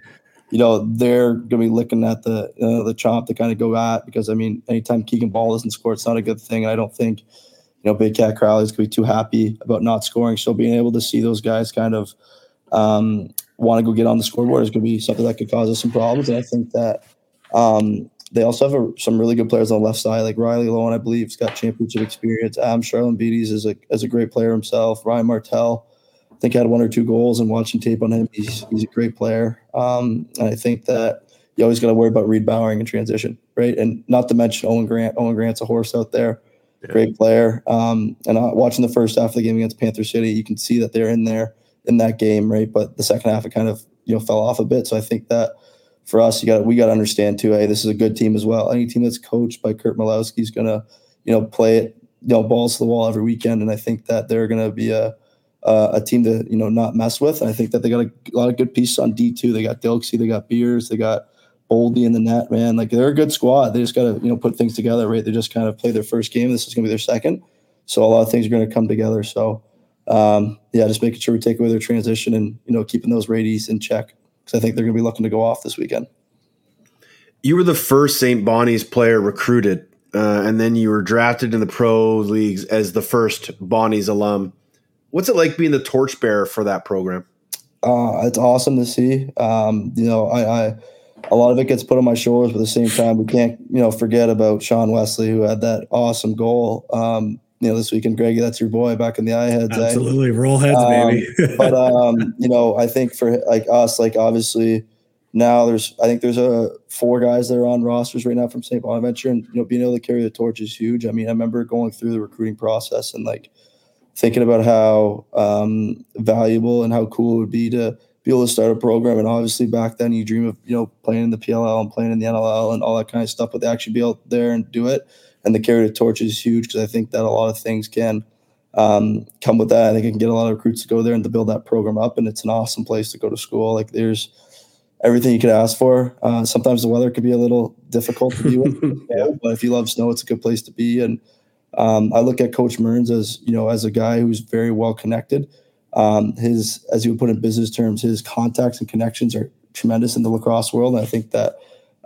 you know, they're going to be looking at the uh, the chomp to kind of go at because I mean, anytime Keegan Bal doesn't score, it's not a good thing. And I don't think, you know, Big Cat Crowley is going to be too happy about not scoring. So being able to see those guys kind of um, want to go get on the scoreboard is going to be something that could cause us some problems. And I think that um, they also have a, some really good players on the left side, like Riley Loewen, I believe, has got championship experience. Adam Charalambides is a, is a great player himself. Ryan Martell, I think, had one or two goals, and watching tape on him, he's, he's a great player. Um, and I think that you always got to worry about Reid Bowering in transition, right? And not to mention Owen Grant. Owen Grant's a horse out there, yeah. great player. Um, and uh, watching the first half of the game against Panther City, you can see that they're in there in that game, right? But the second half, it kind of you know fell off a bit. So I think that – for us, you got we got to understand too. Hey, this is a good team as well. Any team that's coached by Curt Malawsky is gonna, you know, play it, you know, balls to the wall every weekend, and I think that they're gonna be a a, a team to you know not mess with. And I think that they got a, a lot of good pieces on D two. They got Dilksey, they got Beers, they got Boldy in the net. Man, like they're a good squad. They just got to you know put things together. Right, they just kind of play their first game. This is gonna be their second, so a lot of things are gonna come together. So. Um, yeah, just making sure we take away their transition and you know keeping those radies in check because I think they're going to be looking to go off this weekend. You were the first St. Bonnie's player recruited, uh, and then you were drafted in the pro leagues as the first Bonnie's alum. What's it like being the torchbearer for that program? Uh, it's awesome to see. Um, you know, I, I, a lot of it gets put on my shoulders, but at the same time, we can't you know forget about Sean Wesley who had that awesome goal. Um, you know, this weekend, Greggy, that's your boy back in the eye heads. Eh? Absolutely. Eh? Roll heads, um, baby. but, um, you know, I think for like us, like obviously now there's, I think there's a four guys that are on rosters right now from St. Bonaventure and, you know, being able to carry the torch is huge. I mean, I remember going through the recruiting process and like thinking about how um, valuable and how cool it would be to be able to start a program. And obviously back then you dream of, you know, playing in the PLL and playing in the NLL and all that kind of stuff, but they actually be out there and do it and the carry the torch is huge because I think that a lot of things can um, come with that. I think it can get a lot of recruits to go there and to build that program up, and it's an awesome place to go to school. Like there's everything you could ask for. Uh, sometimes the weather could be a little difficult to deal with, but if you love snow, it's a good place to be. And um, I look at Coach Mearns as you know as a guy who's very well connected. Um, his, as you would put in business terms, his contacts and connections are tremendous in the lacrosse world. And I think that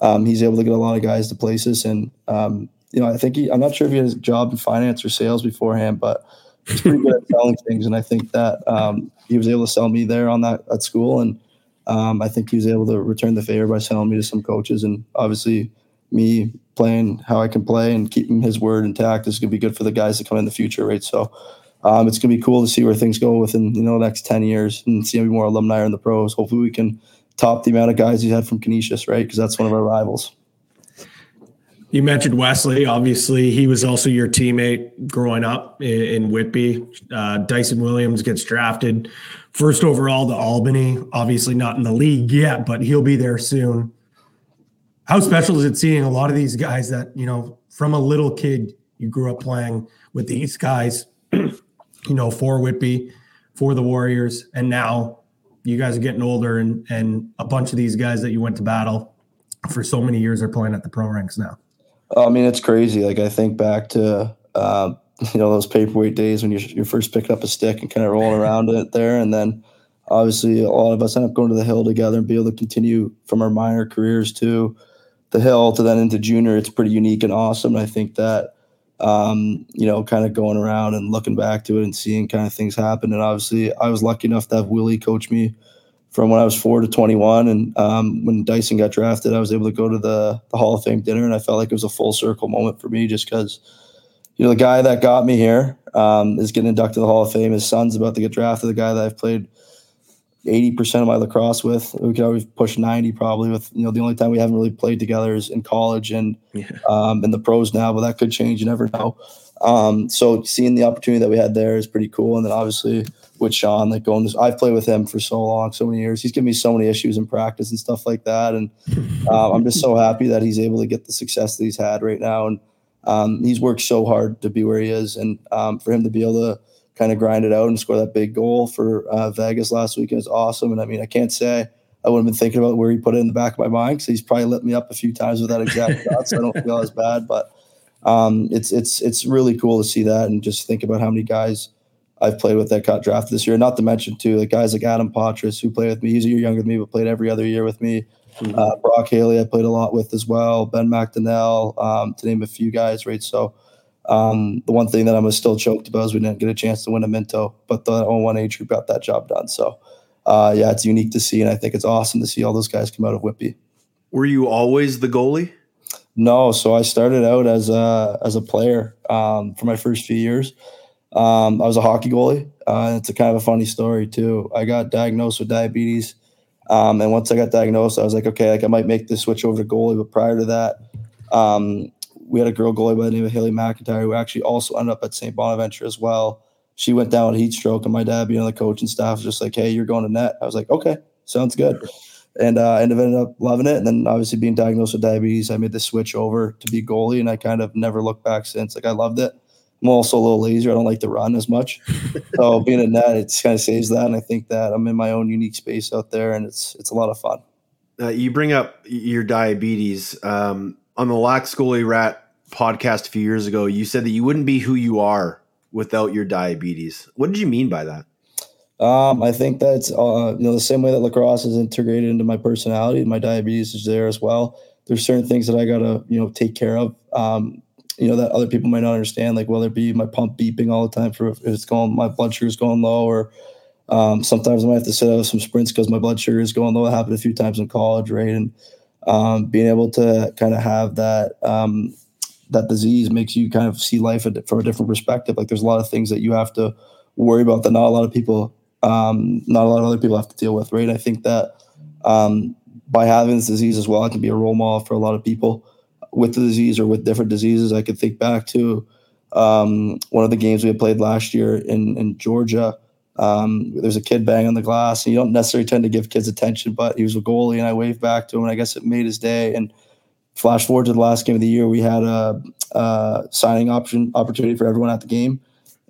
um, he's able to get a lot of guys to places. And um, you know, I think he, I'm not sure if he has a job in finance or sales beforehand, but he's pretty good at selling things. And I think that um, he was able to sell me there on that at school. And um, I think he was able to return the favor by selling me to some coaches. And obviously, me playing how I can play and keeping his word intact is going to be good for the guys that come in the future, right? So um, it's going to be cool to see where things go within you know the next ten years and see how many more alumni are in the pros. Hopefully, we can top the amount of guys he's had from Canisius, right? Because that's one of our rivals. You mentioned Wesley. Obviously, he was also your teammate growing up in, in Whitby. Uh, Dyson Williams gets drafted first overall to Albany. Obviously, not in the league yet, but he'll be there soon. How special is it seeing a lot of these guys that, you know, from a little kid, you grew up playing with these guys, you know, for Whitby, for the Warriors, and now you guys are getting older and and a bunch of these guys that you went to battle for so many years are playing at the pro ranks now. I mean, it's crazy. Like I think back to uh, you know those paperweight days when you're, you're first picking up a stick and kind of rolling around it there, and then obviously a lot of us end up going to the hill together and be able to continue from our minor careers to the hill to then into junior. It's pretty unique and awesome. And I think that um, you know, kind of going around and looking back to it and seeing kind of things happen. And obviously, I was lucky enough to have Willie coach me from when I was four to 21. And um, when Dyson got drafted, I was able to go to the, the Hall of Fame dinner. And I felt like it was a full circle moment for me just because, you know, the guy that got me here um, is getting inducted to the Hall of Fame. His son's about to get drafted, the guy that I've played 80% of my lacrosse with. We could always push 90 probably with, you know, the only time we haven't really played together is in college and yeah. um, in the pros now, but that could change. You never know. Um, so seeing the opportunity that we had there is pretty cool. And then obviously with Sean, like going, to, I've played with him for so long, so many years. He's given me so many issues in practice and stuff like that. And uh, I'm just so happy that he's able to get the success that he's had right now. And um, he's worked so hard to be where he is. And um, for him to be able to kind of grind it out and score that big goal for uh, Vegas last weekend is awesome. And I mean, I can't say I would have been thinking about where he put it in the back of my mind because he's probably lit me up a few times with that exact shot. So I don't feel as bad. But um, it's it's it's really cool to see that and just think about how many guys I've played with that got drafted this year. Not to mention too, like guys like Adam Potras who played with me. He's a year younger than me, but played every other year with me. Mm-hmm. Uh, Brock Haley, I played a lot with as well. Ben McDonnell, um, to name a few guys, right? So um, the one thing that I'm still choked about is we didn't get a chance to win a Minto, but the 01 age group got that job done. So uh, yeah, it's unique to see, and I think it's awesome to see all those guys come out of Whitby. Were you always the goalie? No, so I started out as a as a player um, for my first few years. Um, I was a hockey goalie. Uh, it's a kind of a funny story too. I got diagnosed with diabetes, um, and once I got diagnosed, I was like, okay, like I might make the switch over to goalie. But prior to that, um, we had a girl goalie by the name of Haley McIntyre who actually also ended up at St. Bonaventure as well. She went down with heat stroke, and my dad, being the coaching staff, was just like, hey, you're going to net. I was like, okay, sounds good and uh, I ended up loving it. And then obviously being diagnosed with diabetes, I made the switch over to be goalie, and I kind of never looked back since. Like I loved it. I'm also a little lazy. I don't like to run as much, so being a net, it kind of saves that. And I think that I'm in my own unique space out there, and it's it's a lot of fun. Uh, you bring up your diabetes um, on the Lax Goalie Rat podcast a few years ago. You said that you wouldn't be who you are without your diabetes. What did you mean by that? Um, I think that's uh, you know the same way that lacrosse is integrated into my personality. My diabetes is there as well. There's certain things that I gotta you know take care of. Um, you know that other people might not understand, like whether it be my pump beeping all the time for if it's going, my blood sugar is going low, or um, sometimes I might have to sit out some sprints because my blood sugar is going low. It happened a few times in college, right? And um, being able to kind of have that um, that disease makes you kind of see life from a different perspective. Like there's a lot of things that you have to worry about that not a lot of people um, not a lot of other people have to deal with, right? I think that um, by having this disease as well, I can be a role model for a lot of people with the disease or with different diseases. I could think back to um, one of the games we had played last year in, in Georgia. Um, there's a kid bang on the glass, and you don't necessarily tend to give kids attention, but he was a goalie, and I waved back to him, and I guess it made his day. And flash forward to the last game of the year, we had a, a signing option opportunity for everyone at the game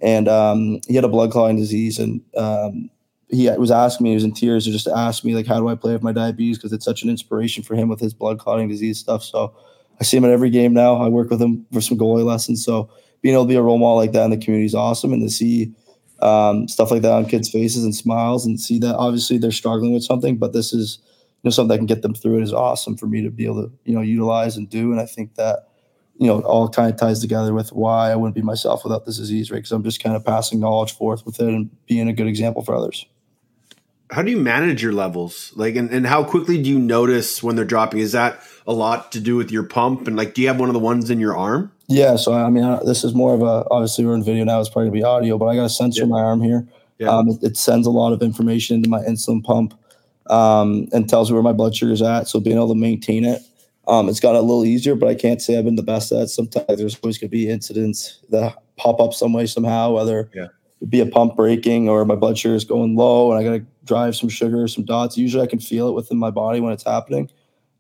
and um, he had a blood clotting disease, and um, he was asking me, he was in tears, to just ask me like, how do I play with my diabetes? Because it's such an inspiration for him with his blood clotting disease stuff. So I see him at every game now. I work with him for some goalie lessons. So being able to be a role model like that in the community is awesome, and to see um, stuff like that on kids' faces and smiles, and see that obviously they're struggling with something, but this is you know something that can get them through it is awesome for me to be able to you know utilize and do. And I think that you know, all kind of ties together with why I wouldn't be myself without this disease, right? Because I'm just kind of passing knowledge forth with it and being a good example for others. How do you manage your levels? Like, and, and how quickly do you notice when they're dropping? Is that a lot to do with your pump? And like, do you have one of the ones in your arm? Yeah. So, I mean, this is more of a, obviously we're in video now, it's probably gonna be audio, but I got a sensor yeah. in my arm here. Yeah. Um, it, it, sends a lot of information into my insulin pump um, and tells me where my blood sugar is at. So being able to maintain it um, it's got a little easier, but I can't say I've been the best at it. Sometimes there's always going to be incidents that pop up some way, somehow, whether yeah. it be a pump breaking or my blood sugar is going low and I got to drive some sugar, some dots. Usually I can feel it within my body when it's happening.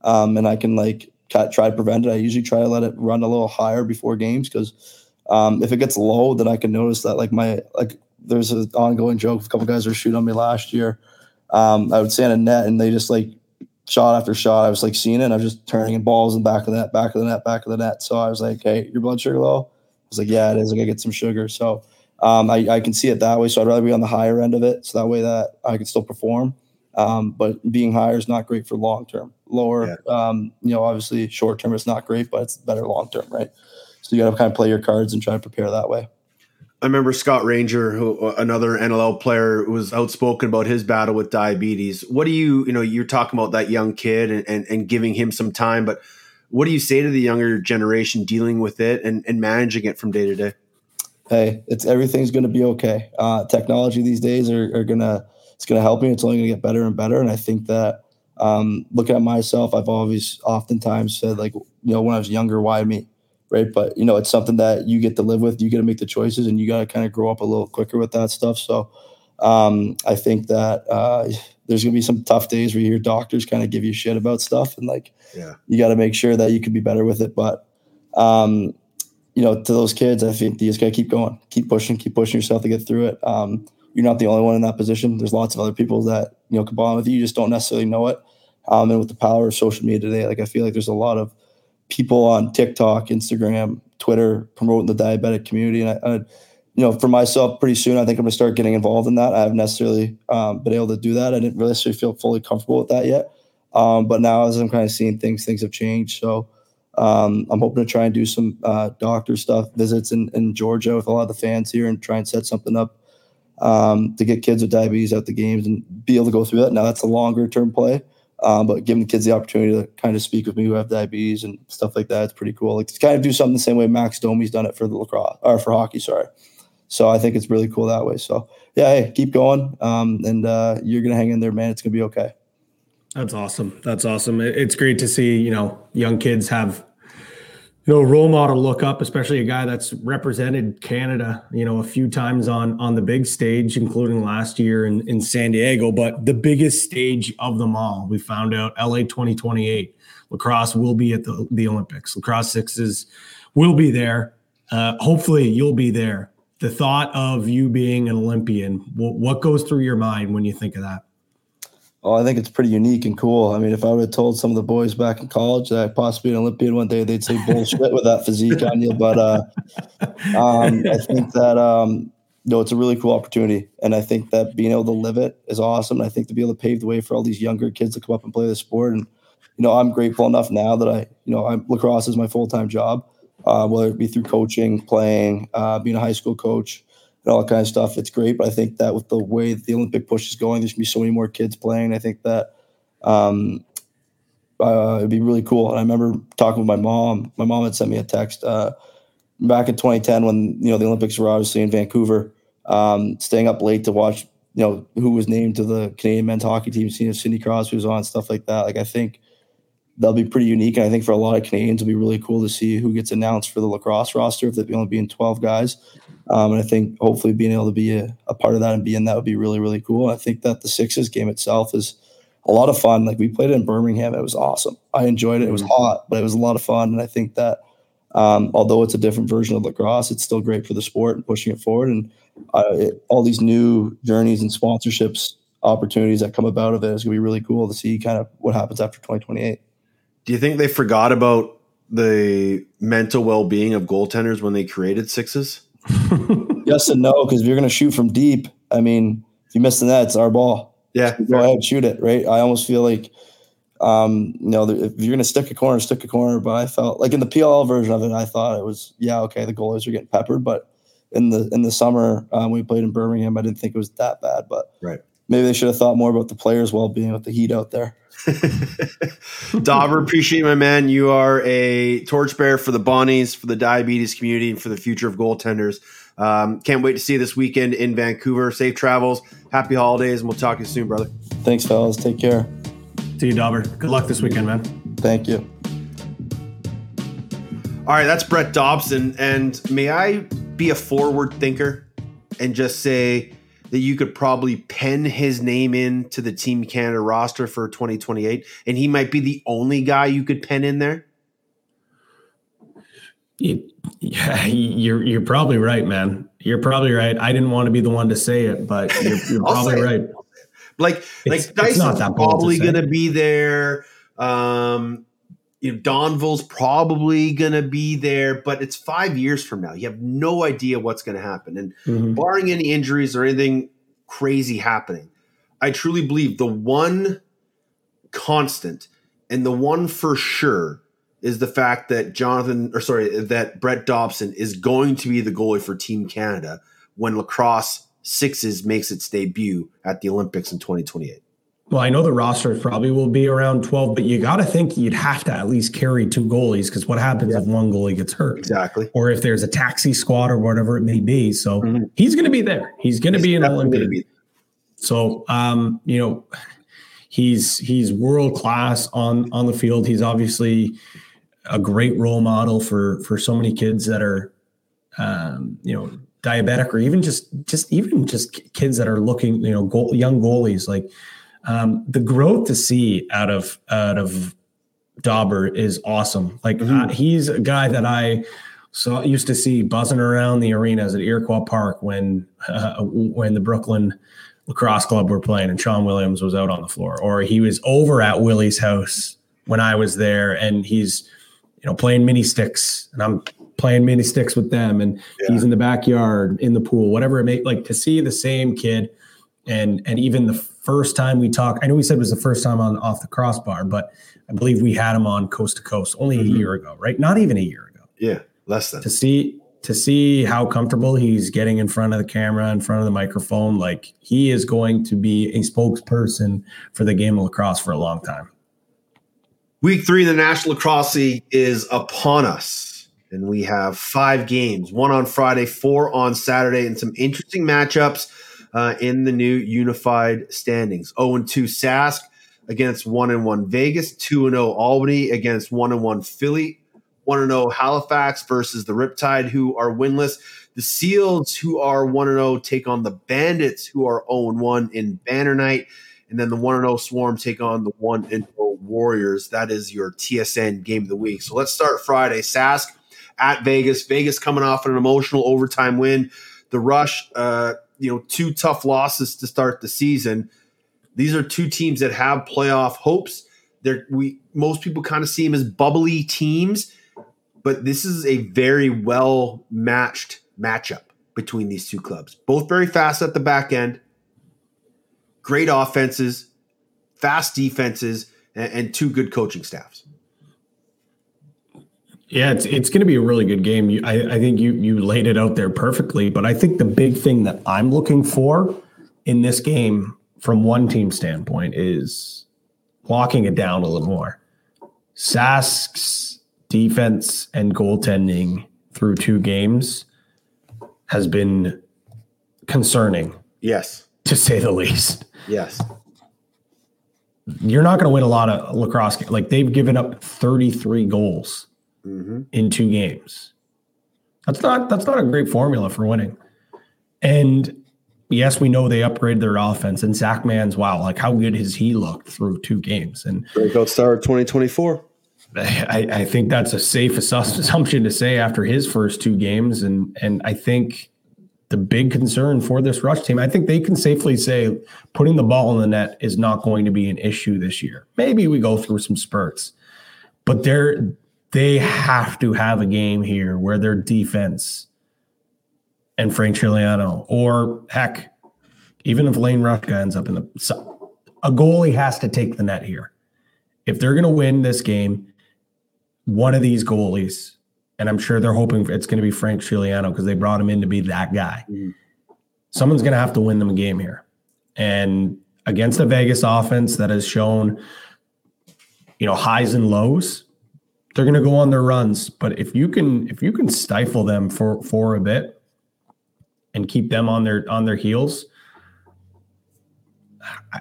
Um, and I can like try to prevent it. I usually try to let it run a little higher before games because um, if it gets low, then I can notice that like my, like there's an ongoing joke. A couple guys were shooting on me last year. Um, I would stand a net and they just like shot after shot. I was like seeing it. and I was just turning in balls in the back of the net, back of the net, back of the net. So I was like, hey, your blood sugar low? I was like, yeah, it is. I gotta get some sugar. So um, I, I, can see it that way. So I'd rather be on the higher end of it. So that way that I can still perform. Um, but being higher is not great for long term. Lower, yeah. um, you know, obviously short term is not great, but it's better long term, right? So you got to kind of play your cards and try to prepare that way. I remember Scott Ranger, who another NLL player, was outspoken about his battle with diabetes. What do you, you know, you're talking about that young kid and, and, and giving him some time, but what do you say to the younger generation dealing with it and, and managing it from day to day? Hey, it's everything's going to be okay. Uh, technology these days are, are gonna it's gonna help me. It's only gonna get better and better. And I think that um, looking at myself, I've always oftentimes said like, you know, when I was younger, why me? right? But you know, it's something that you get to live with. You got to make the choices, and you got to kind of grow up a little quicker with that stuff. So, um, I think that uh, there's gonna be some tough days where your doctors kind of give you shit about stuff, and like, yeah, you got to make sure that you can be better with it. But, um, you know, to those kids, I think you just got to keep going, keep pushing, keep pushing yourself to get through it. Um, you're not the only one in that position. There's lots of other people that you know combine with you. You just don't necessarily know it. Um, and with the power of social media today, like I feel like there's a lot of people on TikTok, Instagram, Twitter promoting the diabetic community. And I, I, you know, for myself, pretty soon, I think I'm to start getting involved in that. I haven't necessarily um, been able to do that. I didn't really feel fully comfortable with that yet. Um, but now, as I'm kind of seeing things, things have changed. So um, I'm hoping to try and do some uh, doctor stuff, visits in, in Georgia with a lot of the fans here, and try and set something up um, to get kids with diabetes at the games and be able to go through that. Now that's a longer term play, um, but giving the kids the opportunity to kind of speak with me who have diabetes and stuff like that, it's pretty cool. Like to kind of do something the same way Max Domi's done it for the lacrosse or for hockey. Sorry. So I think it's really cool that way. So yeah, hey, keep going, um, and uh, you're gonna hang in there, man. It's gonna be okay. That's awesome. That's awesome. It's great to see you know young kids have you know role model look up especially a guy that's represented canada you know a few times on on the big stage including last year in, in san diego. But the biggest stage of them all we found out la 2028 lacrosse will be at the, the olympics. Lacrosse sixes will be there. Uh, hopefully you'll be there. The thought of you being an olympian what goes through your mind when you think of that Oh, I think it's pretty unique and cool. I mean, if I would have told some of the boys back in college that I'd possibly be an Olympian one day, they'd say bullshit with that physique on you. But uh, um, I think that um, no, it's a really cool opportunity, and I think that being able to live it is awesome. And I think to be able to pave the way for all these younger kids to come up and play the sport, and you know, I'm grateful enough now that I, you know, I'm, lacrosse is my full time job, uh, whether it be through coaching, playing, uh, being a high school coach and all kind of stuff. It's great, but I think that with the way the Olympic push is going, there's gonna be so many more kids playing. I think that um, uh, it'd be really cool. And I remember talking with my mom. My mom had sent me a text uh, back in 2010 when you know the Olympics were obviously in Vancouver. Um, staying up late to watch, you know, who was named to the Canadian men's hockey team. Seeing if Sidney Crosby was on stuff like that. Like I think that'll be pretty unique. And I think for a lot of Canadians, it'll be really cool to see who gets announced for the lacrosse roster if they only being 12 guys. Um, and I think hopefully being able to be a, a, part of that and be in that would be really, really cool. I think that the Sixes game itself is a lot of fun. Like we played it in Birmingham. It was awesome. I enjoyed it. It was mm-hmm. hot, but it was a lot of fun. And I think that um, although it's a different version of lacrosse, it's still great for the sport and pushing it forward. And uh, it, all these new journeys and sponsorships opportunities that come about of it is going to be really cool to see kind of what happens after 2028. Do you think they forgot about the mental well being of goaltenders when they created sixes? yes and no, because if you're going to shoot from deep, I mean, if you miss the net, it's our ball. Yeah. So go ahead, shoot it, right? I almost feel like, um, you know, if you're going to stick a corner, stick a corner. But I felt like in the PLL version of it, I thought it was, yeah, okay, the goalies are getting peppered. But in the in the summer, um, we played in Birmingham. I didn't think it was that bad, but right. Maybe they should have thought more about the players' well being with the heat out there. Dauber, appreciate my man. You are a torchbearer for the Bonnies, for the diabetes community, and for the future of goaltenders. Um, can't wait to see you this weekend in Vancouver. Safe travels, happy holidays, and we'll talk to you soon, brother. Thanks, fellas. Take care. See you, Dauber. Good luck this weekend, man. Thank you. All right, that's Brett Dobson. And may I be a forward thinker and just say, that you could probably pen his name in to the Team Canada roster for 2028, and he might be the only guy you could pen in there? Yeah, you're you're probably right, man. You're probably right. I didn't want to be the one to say it, but you're, you're probably right. Like it's, like Dyson's probably going to be there. Um, you know, Donville's probably going to be there, but it's five years from now. You have no idea what's going to happen. And mm-hmm. barring any injuries or anything crazy happening, I truly believe the one constant and the one for sure is the fact that Jonathan, or sorry, that Brett Dobson is going to be the goalie for Team Canada when lacrosse sixes makes its debut at the Olympics in 2028. Well, I know the roster probably will be around 12, but you got to think you'd have to at least carry two goalies because what happens yeah. if one goalie gets hurt? Exactly. Or if there's a taxi squad or whatever it may be. So mm-hmm. he's going to be there. He's going to be an Olympian. Be. So, um, you know, he's he's world class on on the field. He's obviously a great role model for for so many kids that are, um, you know, diabetic or even just just even just kids that are looking, you know, goal, young goalies like um, the growth to see out of out of Dauber is awesome. Like mm-hmm. uh, he's a guy that I saw used to see buzzing around the arenas at Iroquois Park when uh, when the Brooklin lacrosse club were playing and Sean Williams was out on the floor, or he was over at Willie's house when I was there, and he's you know playing mini sticks, and I'm playing mini sticks with them, and Yeah. he's in the backyard, in the pool, whatever it may like to see the same kid, and and even the first time we talked, I know we said it was the first time on off the crossbar, but I believe we had him on coast to coast only a mm-hmm. year ago, right? Not even a year ago. Yeah, less than. To see to see how comfortable he's getting in front of the camera, in front of the microphone, like he is going to be a spokesperson for the game of lacrosse for a long time. Week three in the National Lacrosse League is upon us, and we have five games: one on Friday, four on Saturday, and some interesting matchups uh, in the new unified standings. Zero and two Sask against one and one Vegas, two and zero Albany against one and one Philly, one and zero Halifax versus the Riptide, who are winless. The Seals, who are one and zero, take on the Bandits, who are zero and one in Banner Night. And then the 1 0 Swarm take on the 1 0 Warriors. That is your TSN game of the week. So let's start Friday. Sask at Vegas. Vegas coming off an emotional overtime win. The Rush, uh, you know, two tough losses to start the season. These are two teams that have playoff hopes. They're we most people kind of see them as bubbly teams, but this is a very well matched matchup between these two clubs. Both very fast at the back end great offenses, fast defenses, and, and two good coaching staffs. Yeah, it's it's going to be a really good game. You, I, I think you you laid it out there perfectly. But I think the big thing that I'm looking for in this game, from one team standpoint, is locking it down a little more. Sask's defense and goaltending through two games has been concerning, Yes. to say the least. Yes. You're not going to win a lot of lacrosse. Like they've given up 33 goals hmm in two games. That's not that's not a great formula for winning. And yes, we know they upgraded their offense. And Zach Manns wow, like how good has he looked through two games? And Breakout star of 2024. I, I think that's a safe assumption to say after his first two games. And and I think the big concern for this rush team, I think they can safely say putting the ball in the net is not going to be an issue this year. Maybe we go through some spurts, but they're they have to have a game here where their defense and Frank Scigliano, or heck, even if Lane Rushka ends up in the so, a goalie has to take the net here. If they're going to win this game, one of these goalies, and I'm sure they're hoping it's going to be Frank Scigliano because they brought him in to be that guy. Mhm. Someone's going to have to win them a game here. And against a Vegas offense that has shown, you know, highs and lows, they're going to go on their runs. But if you can, if you can stifle them for for a bit and keep them on their on their heels,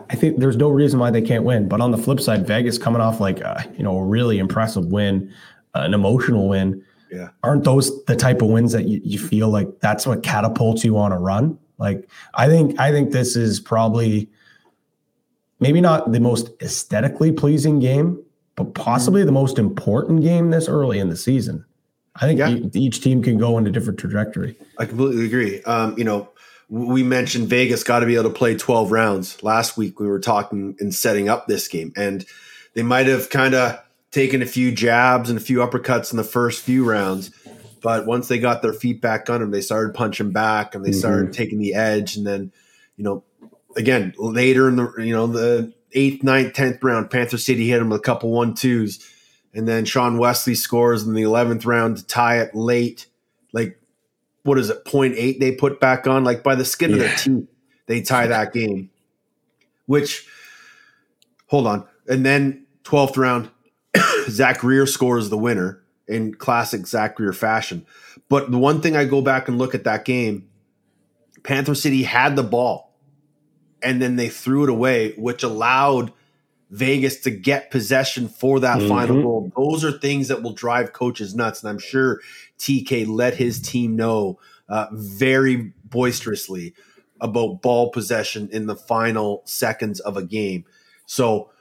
I- think there's no reason why they can't win. But on the flip side, Vegas coming off like a, you know a really impressive win, uh, an emotional win. Yeah. Aren't those the type of wins that you, you feel like that's what catapults you on a run? Like I think I think this is probably maybe not the most aesthetically pleasing game, but possibly the most important game this early in the season. I think Yeah. each team can go in a different trajectory. I completely agree. Um, you know, we mentioned Vegas got to be able to play 12 rounds. Last week we were talking and setting up this game, and they might have kind of taken a few jabs and a few uppercuts in the first few rounds. But once they got their feet back on them, they started punching back and they started taking the edge. And then, you know, again, later in the, you know, the eighth, ninth, tenth round, Panther City hit him with a couple one twos. And then Sean Wesley scores in the 11th round to tie it late. Like, what is it, 0.8 they put back on? Like, by the skin of their teeth, they tie that game. Which, hold on. And then 12th round, Zach Greer scores the winner in classic Zach Greer fashion. But the one thing I go back and look at that game, Panther City had the ball and then they threw it away, which allowed Vegas to get possession for that final goal. Those are things that will drive coaches nuts. And I'm sure TK let his team know uh, very boisterously about ball possession in the final seconds of a game. So,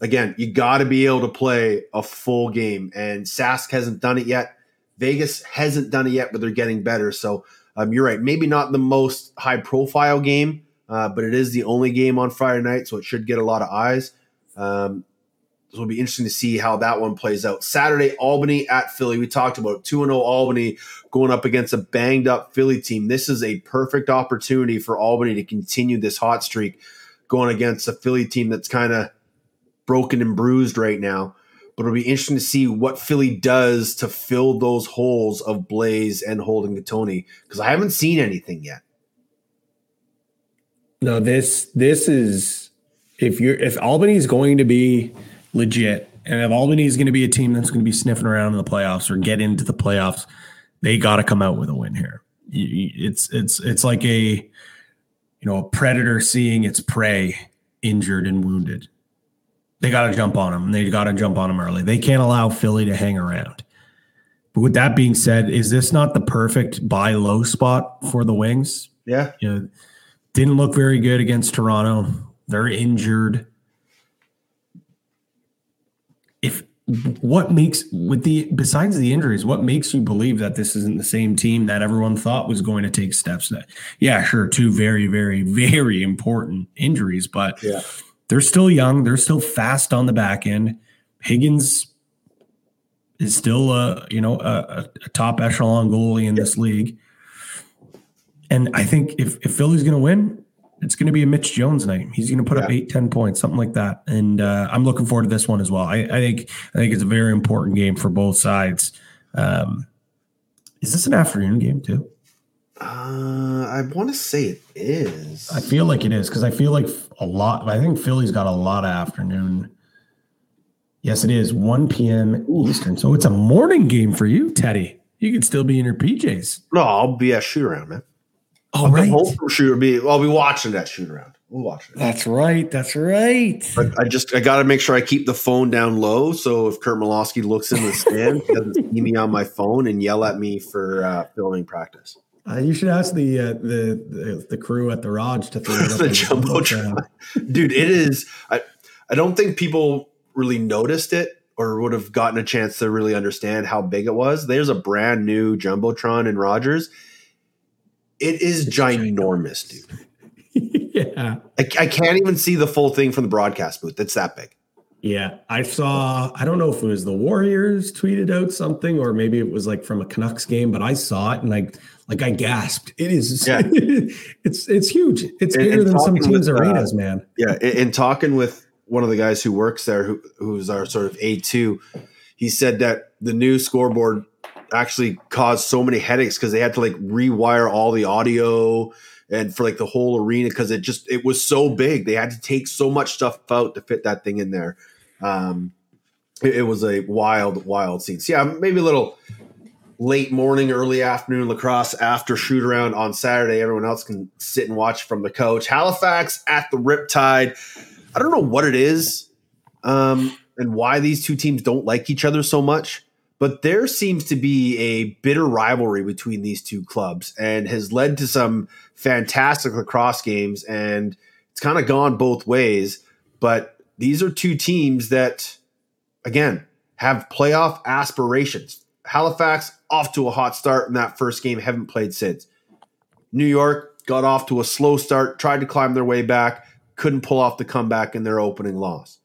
again, you got to be able to play a full game. And Sask hasn't done it yet. Vegas hasn't done it yet, but they're getting better. So, um, you're right. Maybe not the most high profile game, uh, but it is the only game on Friday night, so it should get a lot of eyes. Um, So it'll be interesting to see how that one plays out. Saturday, Albany at Philly. We talked about 2 0 Albany going up against a banged up Philly team. This is a perfect opportunity for Albany to continue this hot streak going against a Philly team that's kind of broken and bruised right now. But it'll be interesting to see what Philly does to fill those holes of Blaze and Holden Cattoni because I haven't seen anything yet. No, this this is if you're if Albany is going to be legit, and if Albany is going to be a team that's going to be sniffing around in the playoffs or get into the playoffs, they got to come out with a win here. It's it's it's like a you know a predator seeing its prey injured and wounded. They got to jump on them. They got to jump on them early. They can't allow Philly to hang around. But with that being said, is this not the perfect buy low spot for the Wings? Yeah. You know, didn't look very good against Toronto. They're injured. If what makes with the besides the injuries, what makes you believe that this isn't the same team that everyone thought was going to take steps that yeah, sure, two very, very, very important injuries, but Yeah. they're still young, they're still fast on the back end. Higgins is still a you know a, a top echelon goalie in this league. And I think if, if Philly's going to win, it's going to be a Mitch Jones night. He's going to put up Yeah. eight, 10 points, something like that. And uh, I'm looking forward to this one as well. I, I think I think it's a very important game for both sides. Um, is this an afternoon game too? Uh, I want to say it is. I feel like it is because I feel like a lot. I think Philly's got a lot of afternoon. Yes, it is 1 p.m. Eastern. So it's a morning game for you, Teddy. You could still be in your PJs. no, I'll be at shoot around, man. Oh, I'll right. home from shoot. Be I'll be watching that shoot around. We'll watch it. That's right. That's right. But I just I got to make sure I keep the phone down low. So if Curt Malawsky looks in the stand, he doesn't see me on my phone and yell at me for uh, filming practice. Uh, you should ask the, uh, the the the crew at the Raj to throw it up the on jumbotron, dude. It is. I I don't think people really noticed it or would have gotten a chance to really understand how big it was. There's a brand new jumbotron in Rogers. It is ginormous, dude. yeah, I, I can't even see the full thing from the broadcast booth. It's that big. yeah. I saw. I don't know if it was the Warriors tweeted out something, or maybe it was like from a Canucks game, but I saw it and like like I gasped. It is. Yeah. it's it's huge. It's And- bigger and than some teams' with, uh, arenas, man. Yeah, in, in talking with one of the guys who works there, who who's our sort of A two, he said that the new scoreboard actually caused so many headaches because they had to like rewire all the audio and for like the whole arena because it just it was so big. They had to take so much stuff out to fit that thing in there. Um, it, it was a wild, wild scene. So yeah, maybe a little late morning, early afternoon lacrosse after shoot around on Saturday. Everyone else can sit and watch from the coach. Halifax at the Riptide. I don't know what it is um, and why these two teams don't like each other so much, but there seems to be a bitter rivalry between these two clubs and has led to some fantastic lacrosse games. And it's kind of gone both ways. But these are two teams that, again, have playoff aspirations. Halifax off to a hot start in that first game, haven't played since. New York got off to a slow start, tried to climb their way back, couldn't pull off the comeback in their opening loss.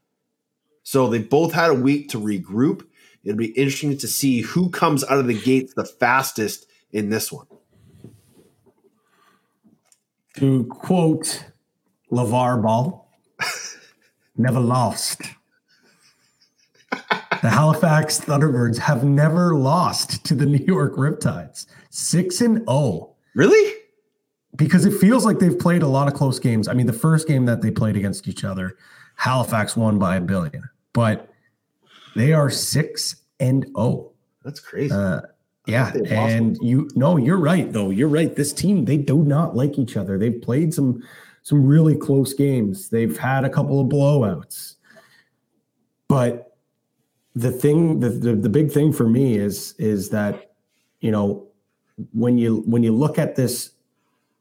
So they both had a week to regroup. It'll be interesting to see who comes out of the gates the fastest in this one. To quote LeVar Ball, never lost. The Halifax Thunderbirds have never lost to the New York Riptides. 6 and 0. Really? Because it feels like they've played a lot of close games. I mean, the first game that they played against each other, Halifax won by a billion. But they are 6 and 0. That's crazy. Uh, yeah, and you no, you're right though. You're right. This team they do not like each other. They've played some some really close games. They've had a couple of blowouts. But the thing the, the the big thing for me is is that you know when you when you look at this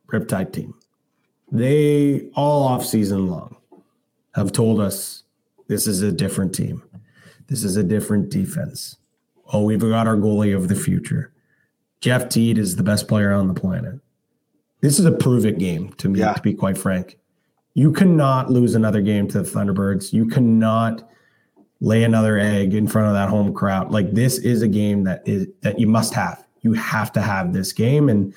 Riptide team, they all off season long have told us this is a different team. This is a different defense. Oh, we've got our goalie of the future. Jeff Teat is the best player on the planet. This is a prove it game to me, Yeah. to be quite frank. You cannot lose another game to the Thunderbirds. You cannot lay another egg in front of that home crowd. Like this is a game that is that you must have. You have to have this game, and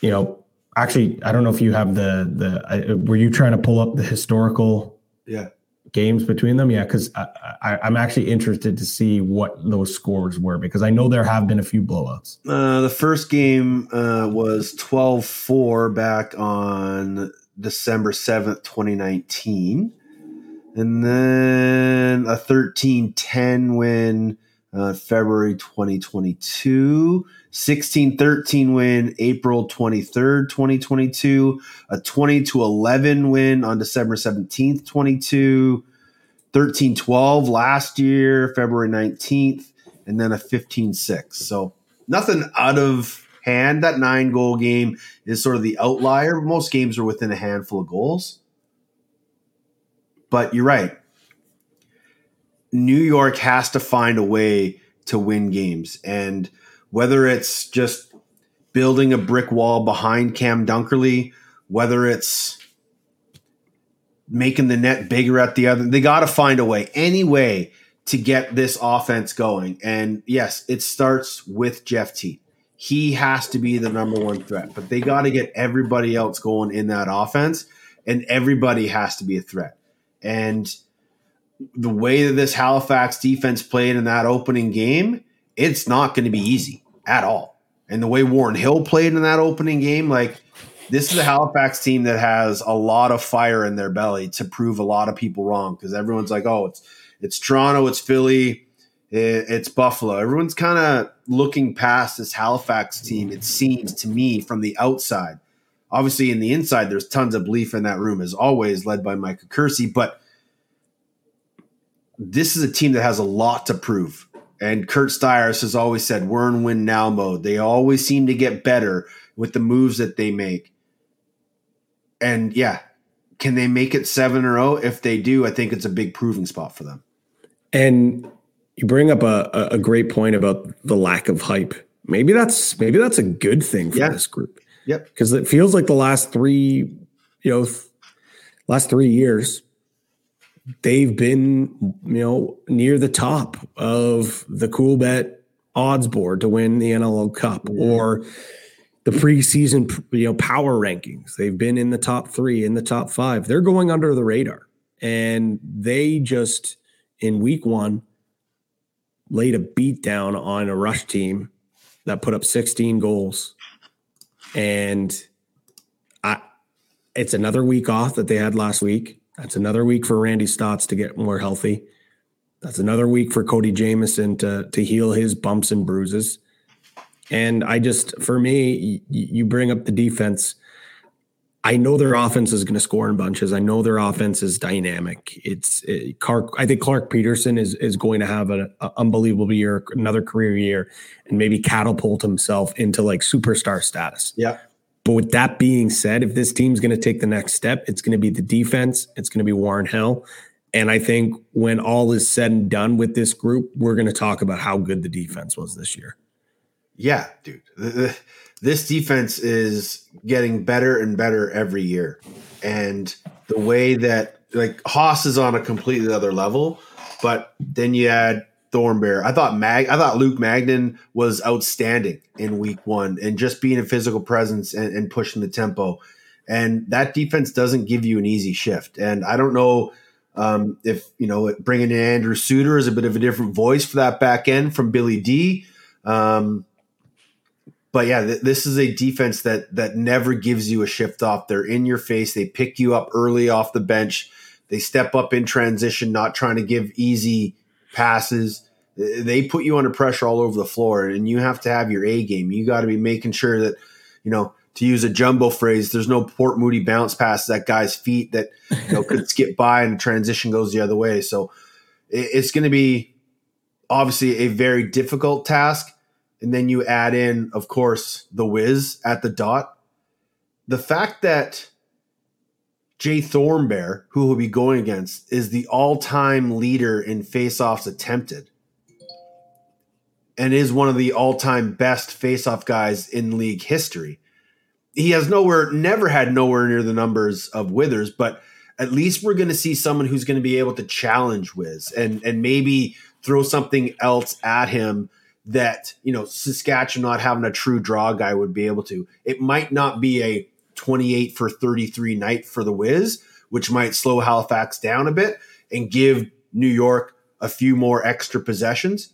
you know, actually, I don't know if you have the the. were you trying to pull up the historical? Yeah. Games between them, yeah, because I, I'm actually interested to see what those scores were because I know there have been a few blowouts. Uh, the first game uh, was 12 4 back on December 7th, 2019. And then a 13 10 win uh, February 2022. 16 13 win April 23rd, 2022. A 20 to 11 win on December 17th, 22. 13 12 last year, February 19th. And then a 15 6. So nothing out of hand. That nine goal game is sort of the outlier. Most games are within a handful of goals. But you're right. New York has to find a way to win games. And whether it's just building a brick wall behind Cam Dunkerley, whether it's making the net bigger at the other, they got to find a way, any way to get this offense going. And yes, it starts with Jeff Teat. He has to be the number one threat, but they got to get everybody else going in that offense, and everybody has to be a threat. And the way that this Halifax defense played in that opening game, it's not going to be easy at all. And the way Warren Hill played in that opening game, like this is a Halifax team that has a lot of fire in their belly to prove a lot of people wrong because everyone's like, oh, it's it's Toronto, it's Philly, it's Buffalo. Everyone's kind of looking past this Halifax team. It seems to me from the outside Obviously, in the inside, there's tons of belief in that room, as always, led by Micah Kersey. But this is a team that has a lot to prove. And Kurt Stiers has always said, we're in win now mode. They always seem to get better with the moves that they make. And yeah, can they make it 7 or 0? If they do, I think it's a big proving spot for them. And you bring up a, a great point about the lack of hype. Maybe that's maybe that's a good thing for yeah. this group. Yep. Because it feels like the last three, you know, th- last three years, they've been, you know, near the top of the CoolBet odds board to win the NLL Cup or the preseason, you know, power rankings. They've been in the top three, in the top five. They're going under the radar. And they just, in week one, laid a beat down on a rush team that put up 16 goals and I, it's another week off that they had last week. That's another week for Randy Staats to get more healthy. That's another week for Cody Jamieson to to heal his bumps and bruises. And I just, for me, you bring up the defense. I know their offense is going to score in bunches. I know their offense is dynamic. It's it, Clark. I think Clarke Petterson is is going to have an unbelievable year, another career year, and maybe catapult himself into like superstar status. Yeah. But with that being said, if this team's going to take the next step, it's going to be the defense. It's going to be Warren Hill. And I think when all is said and done with this group, we're going to talk about how good the defense was this year. Yeah, dude this defense is getting better and better every year. And the way that like Haas is on a completely other level, but then you add Thornberry. I thought Mag I thought Luke Magnan was outstanding in week one and just being a physical presence and, and pushing the tempo. And that defense doesn't give you an easy shift. And I don't know um, if you know bringing in Andrew Suitor is a bit of a different voice for that back end from Billy D. Um, but yeah, th- this is a defense that that never gives you a shift off. They're in your face. They pick you up early off the bench. They step up in transition, not trying to give easy passes. They put you under pressure all over the floor, and you have to have your A game. You got to be making sure that, you know, to use a jumbo phrase, there's no Port Moody bounce pass that guy's feet that you know could skip by and the transition goes the other way. So it's going to be obviously a very difficult task and then you add in, of course, the whiz at the dot. The fact that Jay Thorimbert, who he'll be going against, is the all-time leader in faceoffs attempted, and is one of the all-time best faceoff guys in league history. He has nowhere, never had nowhere near the numbers of Withers, but at least we're going to see someone who's going to be able to challenge Wiz and and maybe throw something else at him that you know Saskatchewan not having a true draw guy would be able to. It might not be a 28 for 33 night for the Wiz, which might slow Halifax down a bit and give New York a few more extra possessions.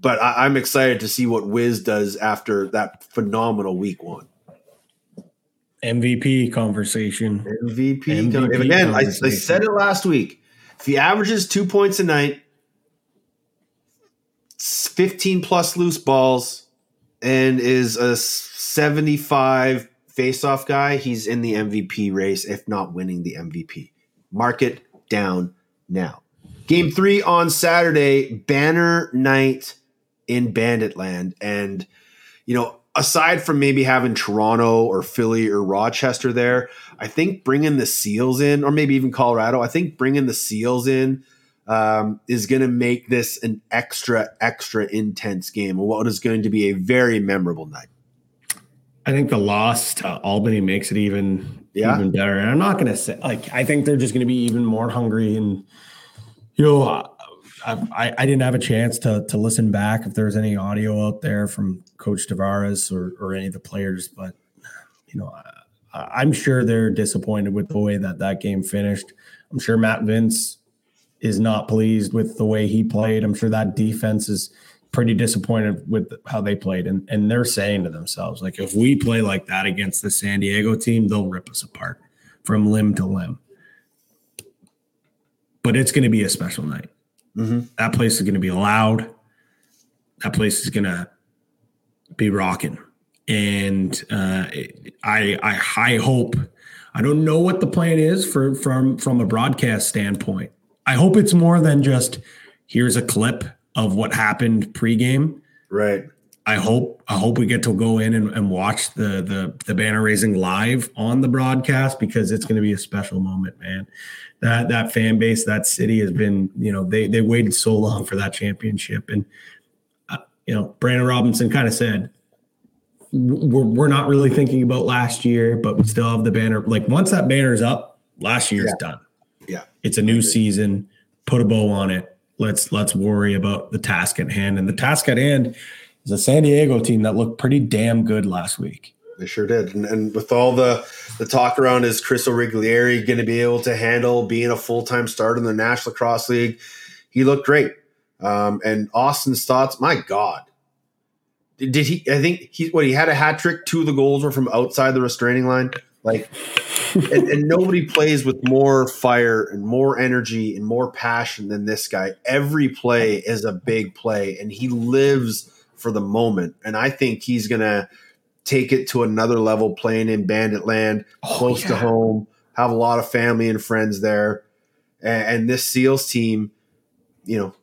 But I, am excited to see what Wiz does after that phenomenal week one. MVP conversation. MVP. MVP again, I, I said it last week. If he averages two points a night, 15 plus loose balls, and is a 75 faceoff guy, he's in the MVP race, if not winning the MVP. Mark it down now. Game three on Saturday, banner night in Banditland. And, you know, aside from maybe having Toronto or Philly or Rochester there, I think bringing the Seals in, or maybe even Colorado, I think bringing the Seals in um, is going to make this an extra, extra intense game. What is going to be a very memorable night. I think the loss to Albany makes it even yeah. even better. And I'm not going to say like I think they're just going to be even more hungry. And you know, I, I didn't have a chance to to listen back if there's any audio out there from Coach Tavares or or any of the players, but you know, I, I'm sure they're disappointed with the way that that game finished. I'm sure Matt Vinc is not pleased with the way he played. I'm sure that defense is pretty disappointed with how they played. And, and they're saying to themselves, like, if we play like that against the San Diego team, they'll rip us apart from limb to limb. But it's going to be a special night. Mm-hmm. That place is going to be loud. That place is going to be rocking. And uh, I, I, I hope. I don't know what the plan is for from from a broadcast standpoint. I hope it's more than just here's a clip of what happened pregame. Right. I hope I hope we get to go in and, and watch the, the the banner raising live on the broadcast because it's going to be a special moment, man. That that fan base, that city has been, you know, they they waited so long for that championship, and uh, you know, Brandon Robinson kind of said, we're we're not really thinking about last year, but we still have the banner. Like once that banner's up, last year's yeah. done. Yeah, it's a new season. Put a bow on it let's let's worry about the task at hand. And the task at hand is a San Diego team that looked pretty damn good last week. They sure did. And, and with all the the talk around is Chris Origlieri going to be able to handle being a full time starter in the National Lacrosse League? He looked great. Um, and Austin Staats, my God. Did, did he? I think he what he had a hat trick. Two of the goals were from outside the restraining line. Like and, and, nobody plays with more fire and more energy and more passion than this guy. Every play is a big play, and he lives for the moment. And I think he's gonna take it to another level playing in Bandit Land, oh, close yeah. to home, have a lot of family and friends there. And, and this SEALs team, you know,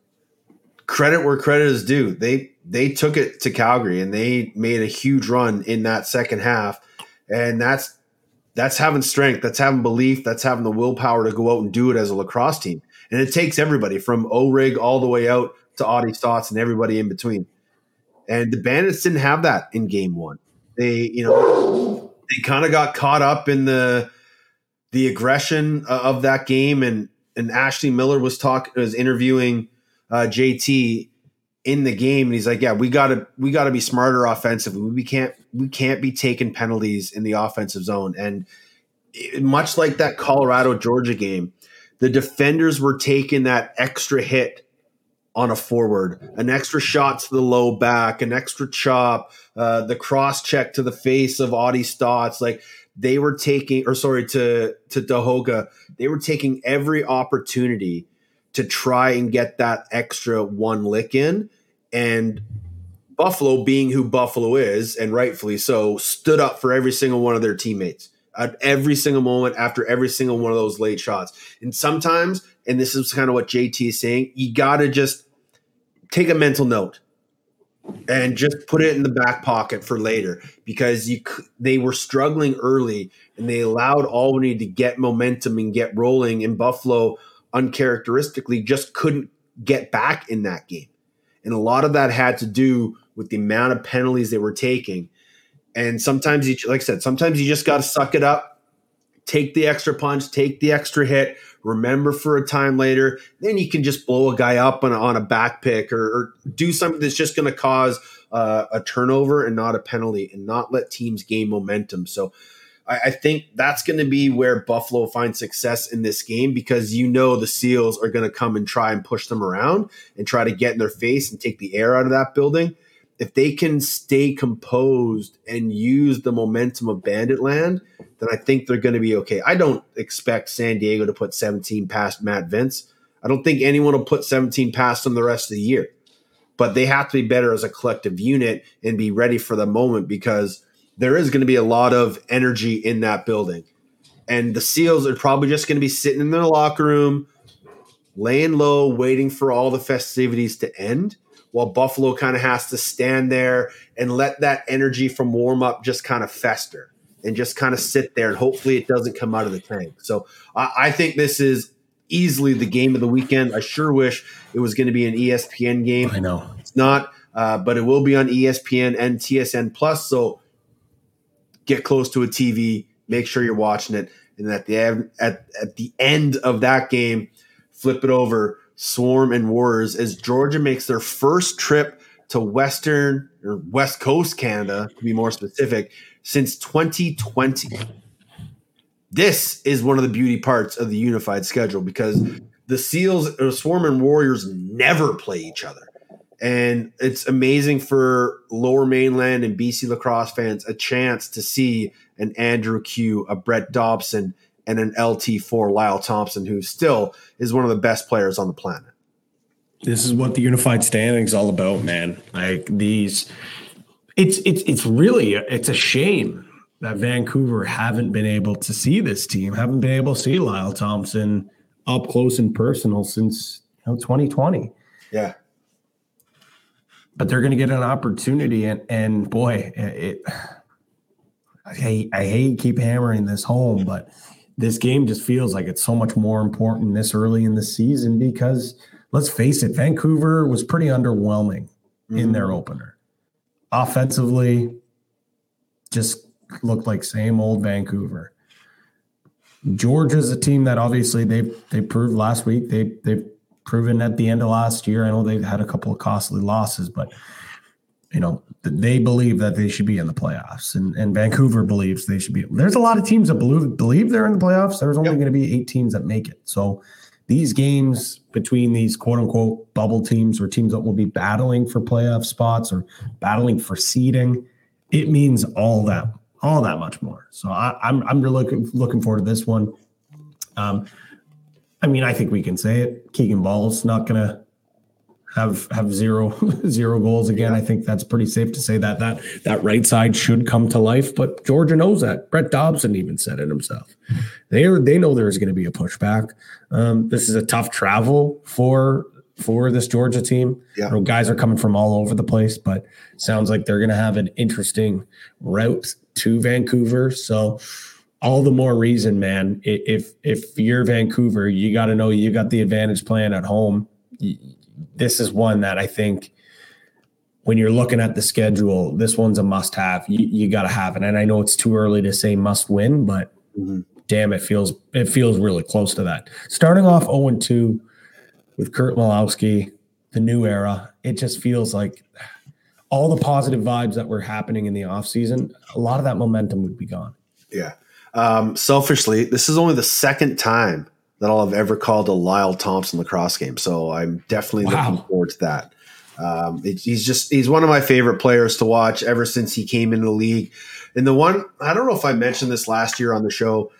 credit where credit is due. They they took it to Calgary and they made a huge run in that second half. And that's that's having strength, that's having belief, that's having the willpower to go out and do it as a lacrosse team. And it takes everybody from O-Rig all the way out to Audie Staats and everybody in between. And the Bandits didn't have that in game one. They, you know, they kind of got caught up in the the aggression of that game. And and Ashley Miller was talking, was interviewing uh, JT in the game, and he's like, "Yeah, we got to we got to be smarter offensively. We can't we can't be taking penalties in the offensive zone." And much like that Colorado Georgia game, the defenders were taking that extra hit on a forward, an extra shot to the low back, an extra chop, uh, the cross check to the face of Audie Staats, like they were taking, or sorry, to to Tehoka, they were taking every opportunity to try and get that extra one lick in. And Buffalo, being who Buffalo is, and rightfully so, stood up for every single one of their teammates at every single moment after every single one of those late shots. And sometimes, and this is kind of what JT is saying, you got to just take a mental note and just put it in the back pocket for later because you they were struggling early and they allowed Albany to get momentum and get rolling and Buffalo uncharacteristically just couldn't get back in that game. And a lot of that had to do with the amount of penalties they were taking. And sometimes you, like I said, sometimes you just got to suck it up, take the extra punch, take the extra hit, remember for a time later. Then you can just blow a guy up on, on a back pick or, or do something that's just going to cause uh, a turnover and not a penalty and not let teams gain momentum. So I, I think that's going to be where Buffalo finds success in this game because you know the Seals are going to come and try and push them around and try to get in their face and take the air out of that building if they can stay composed and use the momentum of Bandit Land, then I think they're going to be okay. I don't expect San Diego to put 17 past Matt Vinc. I don't think anyone will put 17 past them the rest of the year. But they have to be better as a collective unit and be ready for the moment because there is going to be a lot of energy in that building. And the SEALs are probably just going to be sitting in their locker room, laying low, waiting for all the festivities to end while Buffalo kind of has to stand there and let that energy from warm up just kind of fester and just kind of sit there and hopefully it doesn't come out of the tank. So I, I think this is easily the game of the weekend. I sure wish it was going to be an ESPN game. I know it's not, uh, but it will be on ESPN and TSN Plus. So get close to a TV, make sure you're watching it, and at the at at the end of that game, flip it over Swarm and Warriors as Georgia makes their first trip to Western or West Coast Canada, to be more specific, since 2020. This is one of the beauty parts of the unified schedule because the Seals or Swarm and Warriors never play each other. And it's amazing for lower mainland and BC lacrosse fans a chance to see an Andrew Kew, a Brett Dobson, and an LT4 Lyle Thompson, who still is one of the best players on the planet. This is what the unified standing is all about, man. Like these, it's it's it's really it's a shame that Vancouver haven't been able to see this team, haven't been able to see Lyle Thompson up close and personal since you know 2020. Yeah, but they're going to get an opportunity, and and boy, it. I hate I hate keep hammering this home, but this game just feels like it's so much more important this early in the season because let's face it, Vancouver was pretty underwhelming mm-hmm. in their mm-hmm. opener. Offensively, just looked like same old Vancouver. Georgia's a team that obviously they they proved last week. They they've proven at the end of last year. I know they've had a couple of costly losses, but you know, they believe that they should be in the playoffs, and, and Vancouver believes they should be. There's a lot of teams that believe, believe they're in the playoffs. There's only yep. going to be eight teams that make it. So these games between these quote unquote bubble teams or teams that will be battling for playoff spots or battling for seeding, it means all that all that much more. So I, am I'm, I'm really looking looking forward to this one. Um, I mean, I think we can say it. Keegan Bal's not going to have have zero zero goals again. I think that's pretty safe to say that that that right side should come to life. But Georgia knows that. Brett Dobson even said it himself. They are they know there's going to be a pushback. Um, this is a tough travel for for this Georgia team. Yeah. Know, guys are coming from all over the place, but sounds like they're going to have an interesting route to Vancouver. So all the more reason, man. If if you're Vancouver, you got to know you got the advantage playing at home this is one that I think when you're looking at the schedule, this one's a must have. You, you got to have it. And I know it's too early to say must win, but mm-hmm. damn, it feels it feels really close to that. Starting off 0 2 with Curt Malawsky, the new era, it just feels like all the positive vibes that were happening in the offseason, a lot of that momentum would be gone. Yeah. Um, selfishly, this is only the second time that I'll have ever called a Lyle Thompson lacrosse game. So I'm definitely wow. looking forward to that. Um, it, he's just he's one of my favorite players to watch ever since he came into the league. And the one I don't know if I mentioned this last year on the show,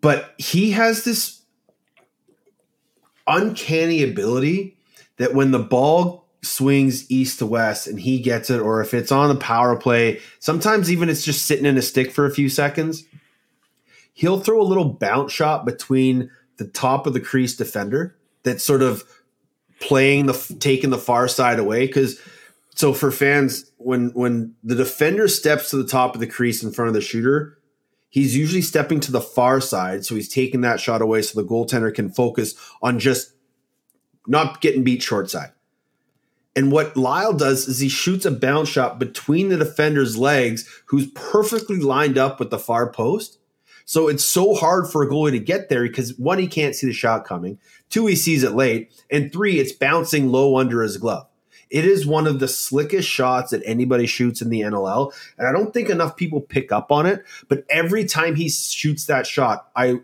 but he has this uncanny ability that when the ball swings east to west and he gets it, or if it's on the power play, sometimes even it's just sitting in a stick for a few seconds he'll throw a little bounce shot between the top of the crease defender that's sort of playing the taking the far side away. Because so for fans when when the defender steps to the top of the crease in front of the shooter he's usually stepping to the far side. So he's taking that shot away so the goaltender can focus on just not getting beat short side And what Lyle does is he shoots a bounce shot between the defender's legs, who's perfectly lined up with the far post. So it's so hard for a goalie to get there because one, he can't see the shot coming. Two, he sees it late. And three, it's bouncing low under his glove. It is one of the slickest shots that anybody shoots in the NLL. And I don't think enough people pick up on it. But every time he shoots that shot, I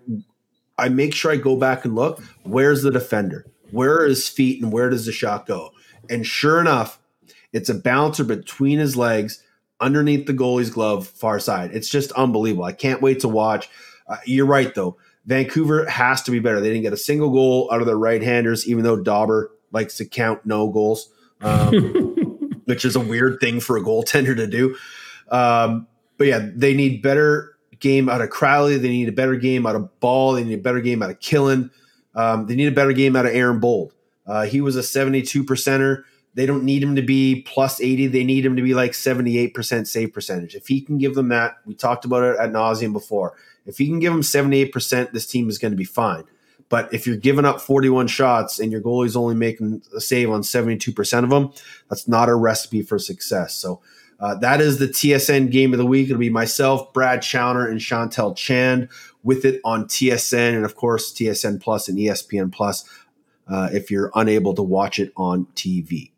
I make sure I go back and look. Where's the defender? Where are his feet and where does the shot go? And sure enough, it's a bouncer between his legs underneath the goalie's glove, far side. It's just unbelievable. I can't wait to watch. Uh, you're right, though. Vancouver has to be better. They didn't get a single goal out of their right handers, even though Dauber likes to count no goals, um, which is a weird thing for a goaltender to do. Um, but yeah, they need better game out of Crowley. They need a better game out of Bal. They need a better game out of Killen. Um, they need a better game out of Aaron Bold. Uh, he was a 72 percenter. They don't need him to be plus 80. They need him to be like 78% save percentage. If he can give them that, we talked about it at nauseum before. If he can give them 78%, this team is going to be fine. But if you're giving up 41 shots and your goalie's only making a save on 72% of them, that's not a recipe for success. So uh, that is the TSN game of the week. It'll be myself, Brad Chowner, and Chantel Chand with it on TSN and, of course, TSN Plus and ESPN Plus uh, if you're unable to watch it on TV.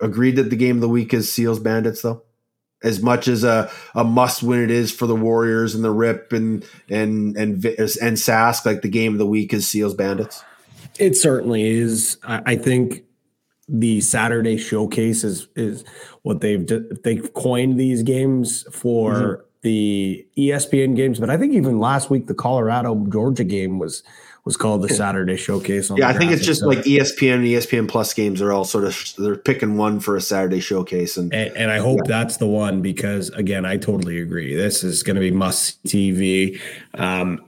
Agreed that the game of the week is Seals Bandits, though? As much as a, a must win it is for the Warriors and the Rip and and and and Sask, like the game of the week is Seals Bandits. It certainly is. I, think the Saturday showcase is is what they've they've coined these games for mm-hmm. the ESPN games. But I think even last week the Colorado Georgia game was was called the Saturday Showcase. yeah, I think it's just like ESPN and ESPN Plus games are all sort of they're picking one for a Saturday Showcase, and and, and I hope yeah. that's the one because again, I totally agree. This is going to be must TV. Um,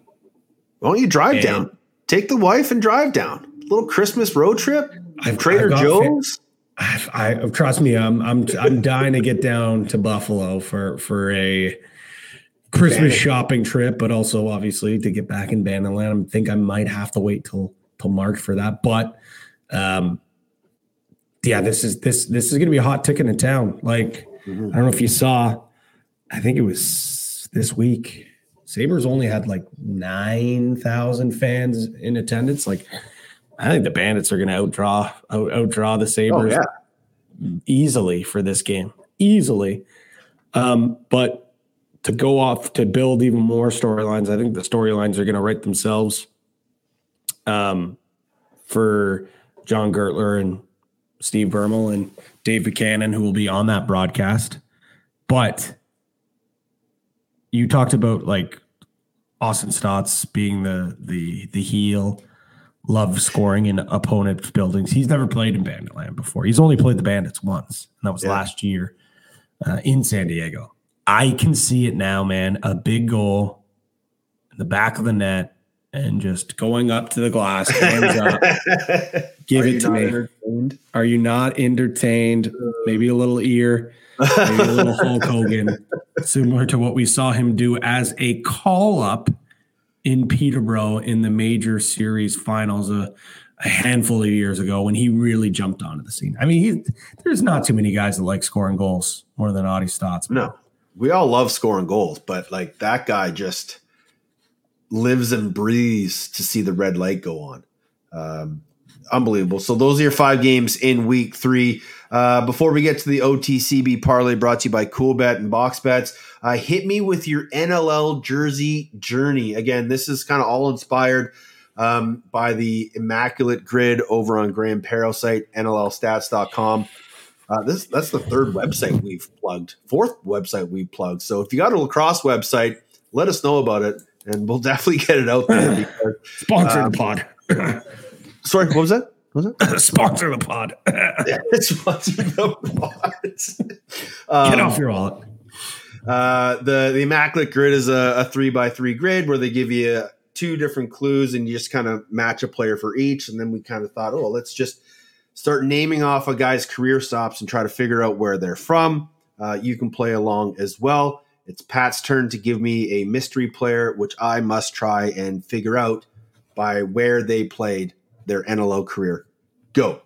Why don't you drive down? Take the wife and drive down. A little Christmas road trip. I've, Trader I've Joe's. I've, I trust me, I'm I'm I'm dying to get down to Buffalo for for a Christmas shopping trip, but also obviously to get back in Banditland. I think I might have to wait till till March for that. But um yeah, this is this this is gonna be a hot ticket in town. Like mm-hmm. I don't know if you saw, I think it was this week. Sabres only had like nine thousand fans in attendance. Like I think the Bandits are gonna outdraw out, outdraw the Sabres oh, yeah. easily for this game. Easily. Um, but to go off to build even more storylines. I think the storylines are going to write themselves um, for John Gertler and Steve Bermel and Dave Buchanan, who will be on that broadcast. But you talked about like Austin Staats being the the the heel, love scoring in opponents' buildings. He's never played in Banditland before. He's only played the Bandits once, and that was yeah. last year uh, in San Diego. I can see it now, man. A big goal in the back of the net and just going up to the glass, hands up, give Are it to me. Entertained? Are you not entertained? Maybe a little ear, maybe a little Hulk Hogan, similar to what we saw him do as a call up in Peterborough in the major series finals a, a handful of years ago when he really jumped onto the scene. I mean, he, there's not too many guys that like scoring goals more than Audie Staats. No we all love scoring goals, but like that guy just lives and breathes to see the red light go on. Um, unbelievable. So those are your five games in week three. Uh, before we get to the OTCB parlay brought to you by Coolbet and Box Bets, uh, hit me with your NLL jersey journey. Again, this is kind of all inspired um, by the immaculate grid over on Graham Perro's site, NLLstats.com. Uh, this that's the third website we've plugged, fourth website we've plugged. So if you got a lacrosse website, let us know about it, and we'll definitely get it out there. Because, Sponsor um, the pod. sorry, what was that? What was it? Sponsor the pod. It's Sponsor the pod. um, get off your wallet. Uh, the the immaculate grid is a, a three by three grid where they give you two different clues and you just kind of match a player for each. And then we kind of thought, oh, let's just start naming off a guy's career stops and try to figure out where they're from. Uh, you can play along as well. It's Pat's turn to give me a mystery player, which I must try and figure out by where they played their NLL career. Go.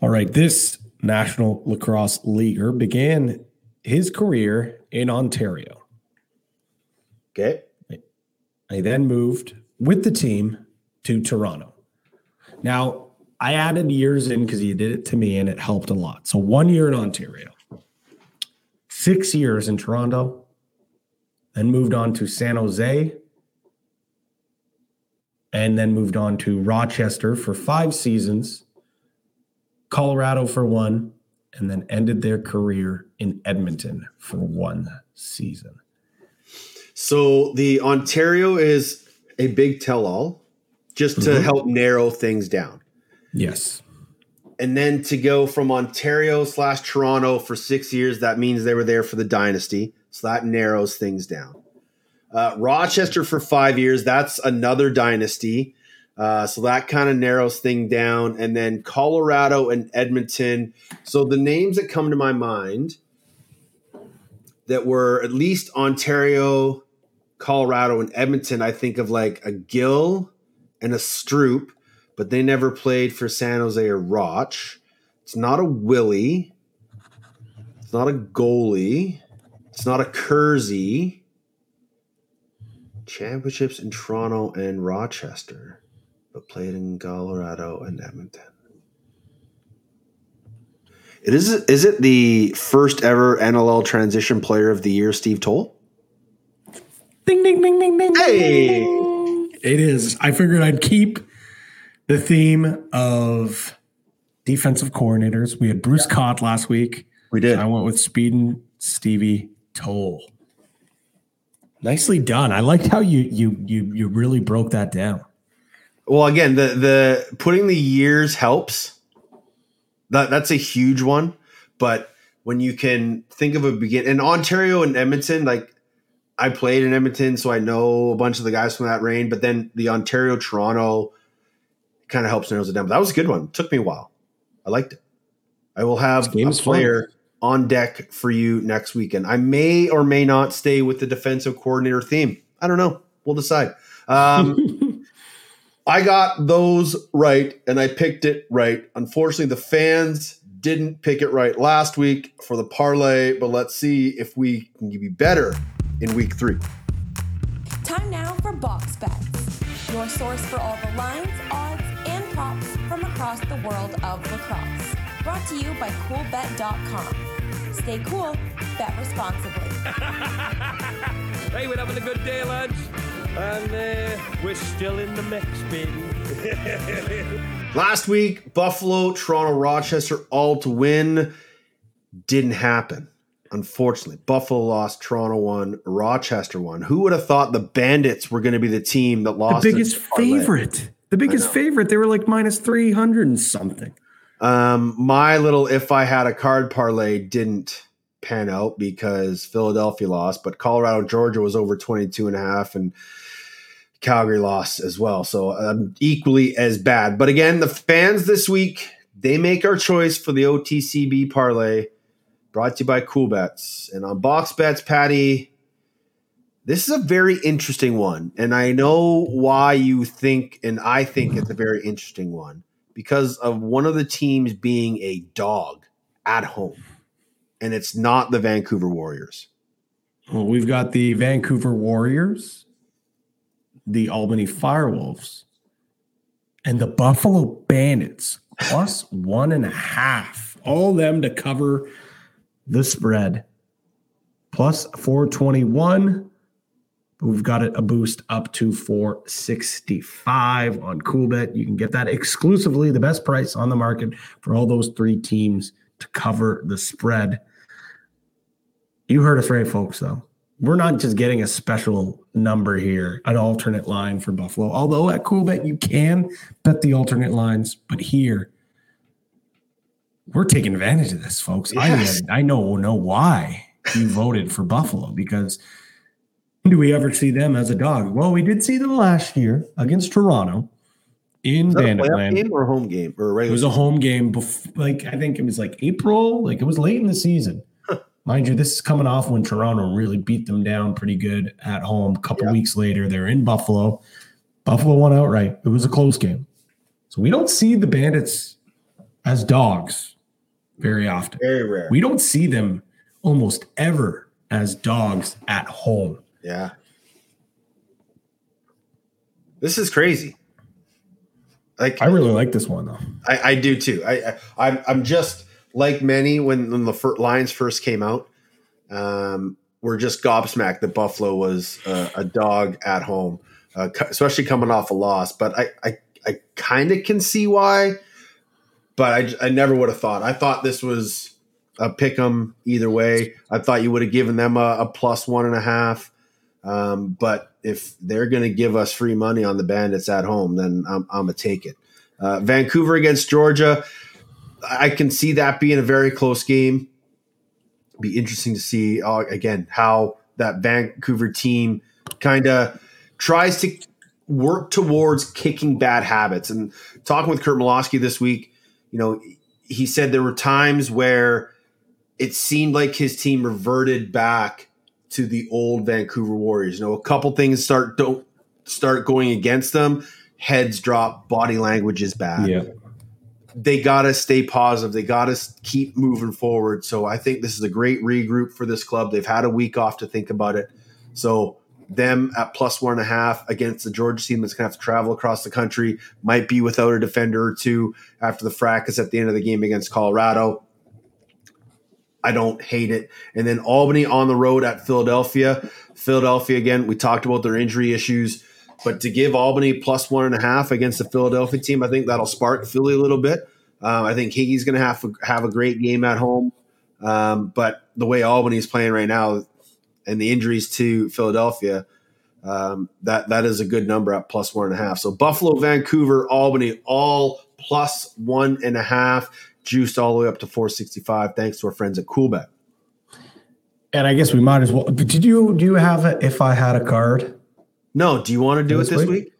All right. This National Lacrosse Leaguer began his career in Ontario. Okay. He then moved with the team to Toronto. Now, I added years in because he did it to me and it helped a lot. So, one year in Ontario, six years in Toronto, then moved on to San Jose, and then moved on to Rochester for five seasons, Colorado for one, and then ended their career in Edmonton for one season. So the Ontario is a big tell all just to mm-hmm. help narrow things down. Yes. And then to go from Ontario slash Toronto for six years, that means they were there for the dynasty. So that narrows things down. Uh, Rochester for five years, that's another dynasty. Uh, so that kind of narrows thing down. And then Colorado and Edmonton. So the names that come to my mind that were at least Ontario, Colorado, and Edmonton, I think of like a Gill and a Stroop, but they never played for San Jose or Roch. It's not a Willie. It's not a goalie. It's not a Kersey. Championships in Toronto and Rochester, but played in Colorado and Edmonton. It is is it the first ever NLL transition player of the year, Steve Toll? Ding, ding, ding, ding, ding. Hey! It is. I figured I'd keep the theme of defensive coordinators. We had Bruce Cott last week. We did. I went with Speed and Stevie Toll. Nicely done. I liked how you you you you really broke that down. Well, again, the the putting the years helps. That that's a huge one. But when you can think of a begin in Ontario and Edmonton, like I played in Edmonton, so I know a bunch of the guys from that reign. But then the Ontario Toronto kind of helps narrows it down. But that was a good one. took me a while. I liked it. I will have This a is fun. player on deck for you next weekend. I may or may not stay with the defensive coordinator theme. I don't know. We'll decide. Um, I got those right and I picked it right. Unfortunately, the fans didn't pick it right last week for the parlay, but let's see if we can be better in week three. Time now for Box Bets, your source for all the lines, odds, and props from across the world of lacrosse. Brought to you by CoolBet.com. Stay cool, bet responsibly. Hey, we're having a good day, lads. And uh, we're still in the mix, baby. Last week, Buffalo, Toronto, Rochester all to win. Didn't happen. Unfortunately, Buffalo lost, Toronto won, Rochester won. Who would have thought the Bandits were going to be the team that lost? The lost? biggest its parlay? favorite. The biggest favorite. They were like minus 300 and something. Um, my little if I had a card parlay didn't pan out because Philadelphia lost, but Colorado, Georgia was over 22 and a half and Calgary lost as well. So um, equally as bad. But again, the fans this week, they make our choice for the OTCB parlay brought to you by Cool Bets. And on Box Bets, Patty, this is a very interesting one. And I know why you think, and I think it's a very interesting one because of one of the teams being a dog at home. And it's not the Vancouver Warriors. Well, we've got the Vancouver Warriors, the Albany Firewolves, and the Buffalo Bandits, plus one and a half. All them to cover the spread. Plus 421. We've got it a boost up to 465 on Coolbet. You can get that exclusively, the best price on the market for all those three teams to cover the spread. You heard us right, folks, though. We're not just getting a special number here, an alternate line for Buffalo. Although at Coolbet, you can bet the alternate lines, but here, we're taking advantage of this, folks. Yes. I, I know know why you voted for Buffalo because do we ever see them as a dog? Well, we did see them last year against Toronto in Is that a Bandit Land. game or home game or a It was a home game, bef- like I think it was like April, like it was late in the season. Mind you, this is coming off when Toronto really beat them down pretty good at home. A couple Yeah. weeks later, they're in Buffalo. Buffalo won outright. It was a close game. So we don't see the Bandits as dogs very often. Very rare. We don't see them almost ever as dogs at home. Yeah. This is crazy. Like I really like this one though. I, I do too. I, I I'm I'm just like many when, when the fir- Lions first came out. Um, we're just gobsmacked that Buffalo was uh, a dog at home, uh, especially coming off a loss. But I I, I kind of can see why, but I I never would have thought. I thought this was a pick 'em either way. I thought you would have given them a, a plus one and a half. Um, but if they're going to give us free money on the Bandits at home, then I'm, I'm gonna take it. Uh, Vancouver against Georgia, I can see that being a very close game. Be interesting to see uh, again how that Vancouver team kind of tries to work towards kicking bad habits. And talking with Curt Malawsky this week, you know, he said there were times where it seemed like his team reverted back to the old Vancouver Warriors. You know, a couple things start don't start going against them. Heads drop, body language is bad. Yeah. They got to stay positive. They got to keep moving forward. So I think this is a great regroup for this club. They've had a week off to think about it. So them at plus one and a half against the Georgia team that's going to have to travel across the country might be without a defender or two after the fracas at the end of the game against Colorado. I don't hate it. And then Albany on the road at Philadelphia. Philadelphia, again, we talked about their injury issues, but to give Albany plus one and a half against the Philadelphia team, I think that'll spark Philly a little bit. Um, I think Higgy's going to have have a great game at home. Um, but the way Albany is playing right now and the injuries to Philadelphia, um, that that is a good number at plus one and a half. So Buffalo, Vancouver, Albany, all plus one and a half juiced all the way up to 465 thanks to our friends at coolbet And I guess we might as well. Did you do you have it if I had a card? no do you want to do This it this week? week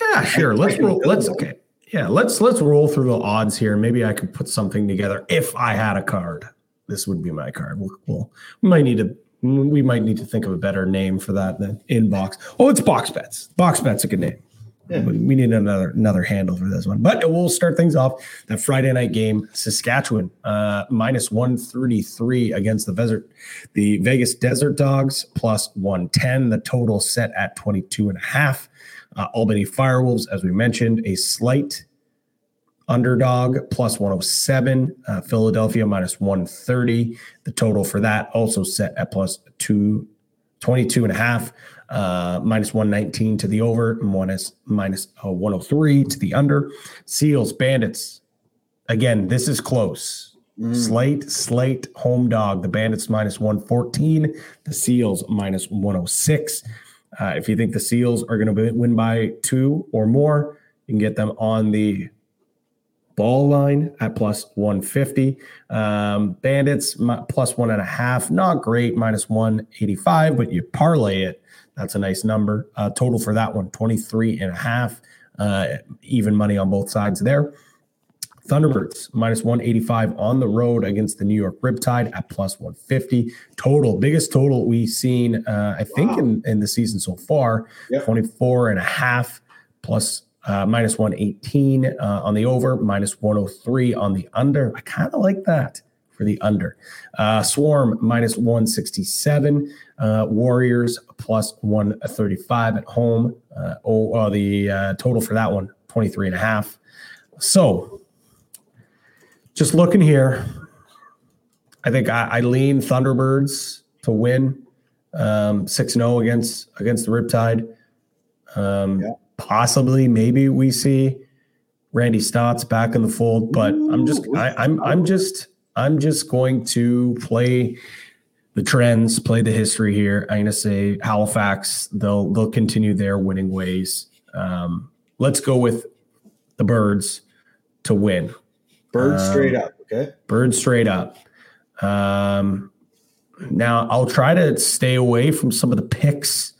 Yeah, sure. Let's I roll. Let's okay. Yeah, let's let's roll through the odds here. Maybe I could put something together if I had a card. This would be my card. We'll, we'll we might need to we might need to think of a better name for that than inbox. Oh, it's box bets. Box bets a good name. Yeah. We need another another handle for this one. But we'll start things off. The Friday night game, Saskatchewan uh, minus one thirty three against the Desert, the Vegas Desert Dogs plus one ten. The total set at 22 and a half. Uh, Albany Firewolves, as we mentioned, a slight underdog plus 107 uh, philadelphia minus 130 the total for that also set at plus two 22 and a half uh, minus 119 to the over is minus uh, 103 to the under. Seals bandits. Again this is close. Slate slate home dog. The bandits minus 114 the seals minus 106 uh, if you think the seals are going to win by two or more you can get them on the ball line at plus 150. Um, Bandits plus one and a half, not great, minus 185, but you parlay it. That's a nice number. Uh, total for that one, 23 and a half. Uh, even money on both sides there. Thunderbirds minus 185 on the road against the New York Riptide at plus 150. Total, biggest total we've seen, uh, I think, in, in the season so far, Yep. 24 and a half plus uh, minus 118 uh, on the over, minus 103 on the under. I kind of like that for the under. Uh, Swarm minus 167. Uh, Warriors plus 135 at home. Uh, oh, uh, the uh, total for that one, 23 and a half. So just looking here, I think I, I lean Thunderbirds to win um, 6-0 against against the Riptide. Um, Possibly, maybe we see Randy Staats back in the fold, but I'm just I, I'm I'm just I'm just going to play the trends, play the history here. I'm going to say Halifax. They'll they'll continue their winning ways. Um, let's go with the Birds to win. bird Um, straight up okay Bird straight up. Um, now I'll try to stay away from some of the picks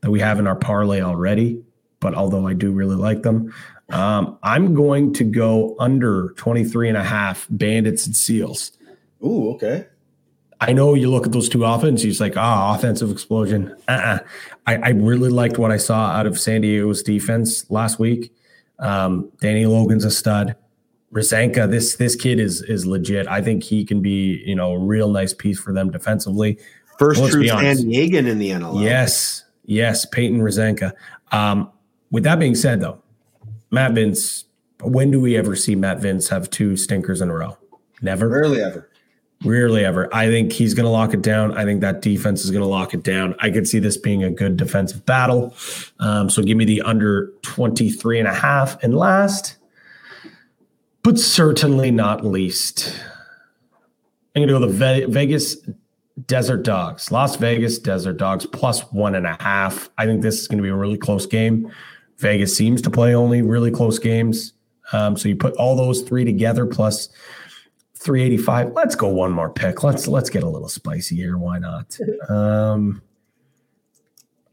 that we have in our parlay already, but although I do really like them, um, I'm going to go under 23 and a half bandits and seals. Ooh, okay I know you look at those two offenses, like, ah, offensive explosion. Uh-uh. I, I really liked what I saw out of San Diego's defense last week. Um, Danny Logan's a stud. Rosanka, this this kid is is legit. I think he can be, you know, a real nice piece for them defensively. First Let's true. San Diegan in the NLL. Yes, yes, Peyton Rosanka. Um, with that being said, though, Matt Vinc, when do we ever see Matt Vinc have two stinkers in a row? Never. Rarely ever. Rarely ever. I think he's going to lock it down. I think that defense is going to lock it down. I could see this being a good defensive battle. Um, so give me the under 23 and a half. And last, but certainly not least, I'm going to go the Ve- Vegas Desert Dogs. Las Vegas Desert Dogs plus one and a half. I think this is going to be a really close game. Vegas seems to play only really close games. Um, so you put all those three together plus 385. Let's go one more pick. Let's let's get a little spicy here. Why not? Um,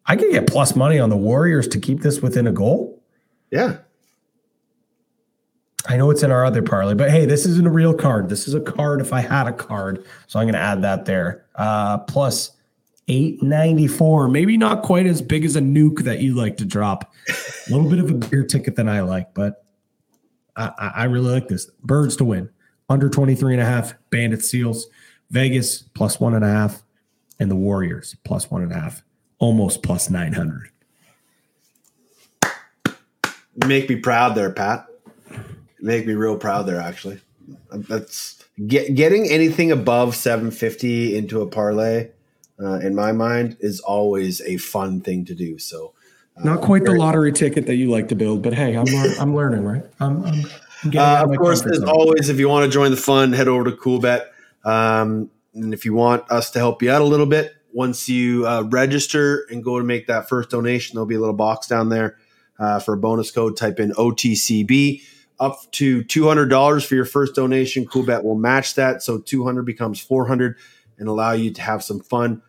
I can get plus money on the Warriors to keep this within a goal. Yeah. I know it's in our other parlay, but hey, this isn't a real card. This is a card if I had a card. So I'm going to add that there. Uh, plus 894. Maybe not quite as big as a nuke that you like to drop. A little bit of a bigger ticket than I like, but I, I really like this. Birds to win. Under 23 and a half. Bandit Seals. Vegas plus one and a half. And the Warriors plus one and a half. Almost plus 900. You make me proud there, Pat. Make me real proud there, actually. That's get, getting anything above 750 into a parlay, uh, in my mind, is always a fun thing to do. So, Not quite the lottery ticket that you like to build, but hey, I'm lear- I'm learning, right? I'm, I'm, Uh, of course, as zone. always, if you want to join the fun, head over to CoolBet. Um, and if you want us to help you out a little bit, once you uh, register and go to make that first donation, there'll be a little box down there uh, for a bonus code. Type in OTCB. Up to two hundred dollars for your first donation. CoolBet will match that, so two hundred becomes four hundred, and allow you to have some fun,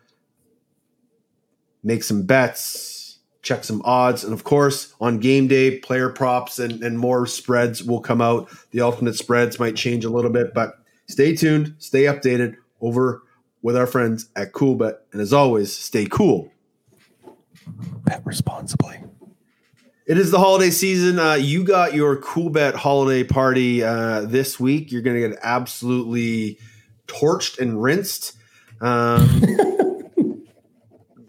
make some bets, check some odds, and of course, on game day, player props and, and more spreads will come out. The alternate spreads might change a little bit, but stay tuned, stay updated over with our friends at CoolBet. And as always, stay cool. Bet responsibly. It is the holiday season. Uh, you got your CoolBet holiday party uh, this week. You're going to get absolutely torched and rinsed. Um,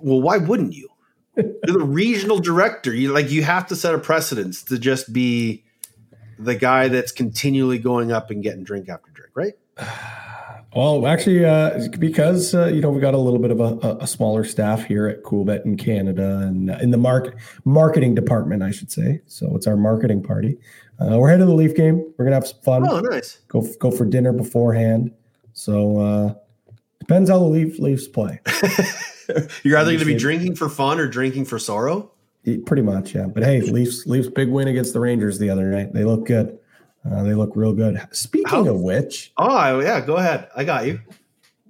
well, why wouldn't you? You're the regional director. You like you have to set a precedence to just be the guy that's continually going up and getting drink after drink, right? Well, actually, uh, because uh, you know we got a little bit of a, a- smaller staff here at Coolbet in Canada and uh, in the market marketing department, I should say. So it's our marketing party. Uh, we're heading to the Leaf game. We're gonna have some fun. Oh, nice. Go go for dinner beforehand. So uh, depends how the Leaf Leafs play. You're either going to be drinking for fun or drinking for sorrow. Pretty much, yeah. But hey, Leafs Leafs big win against the Rangers the other night. They look good. Uh, they look real good. Speaking How- of which, Oh, yeah. Go ahead. I got you.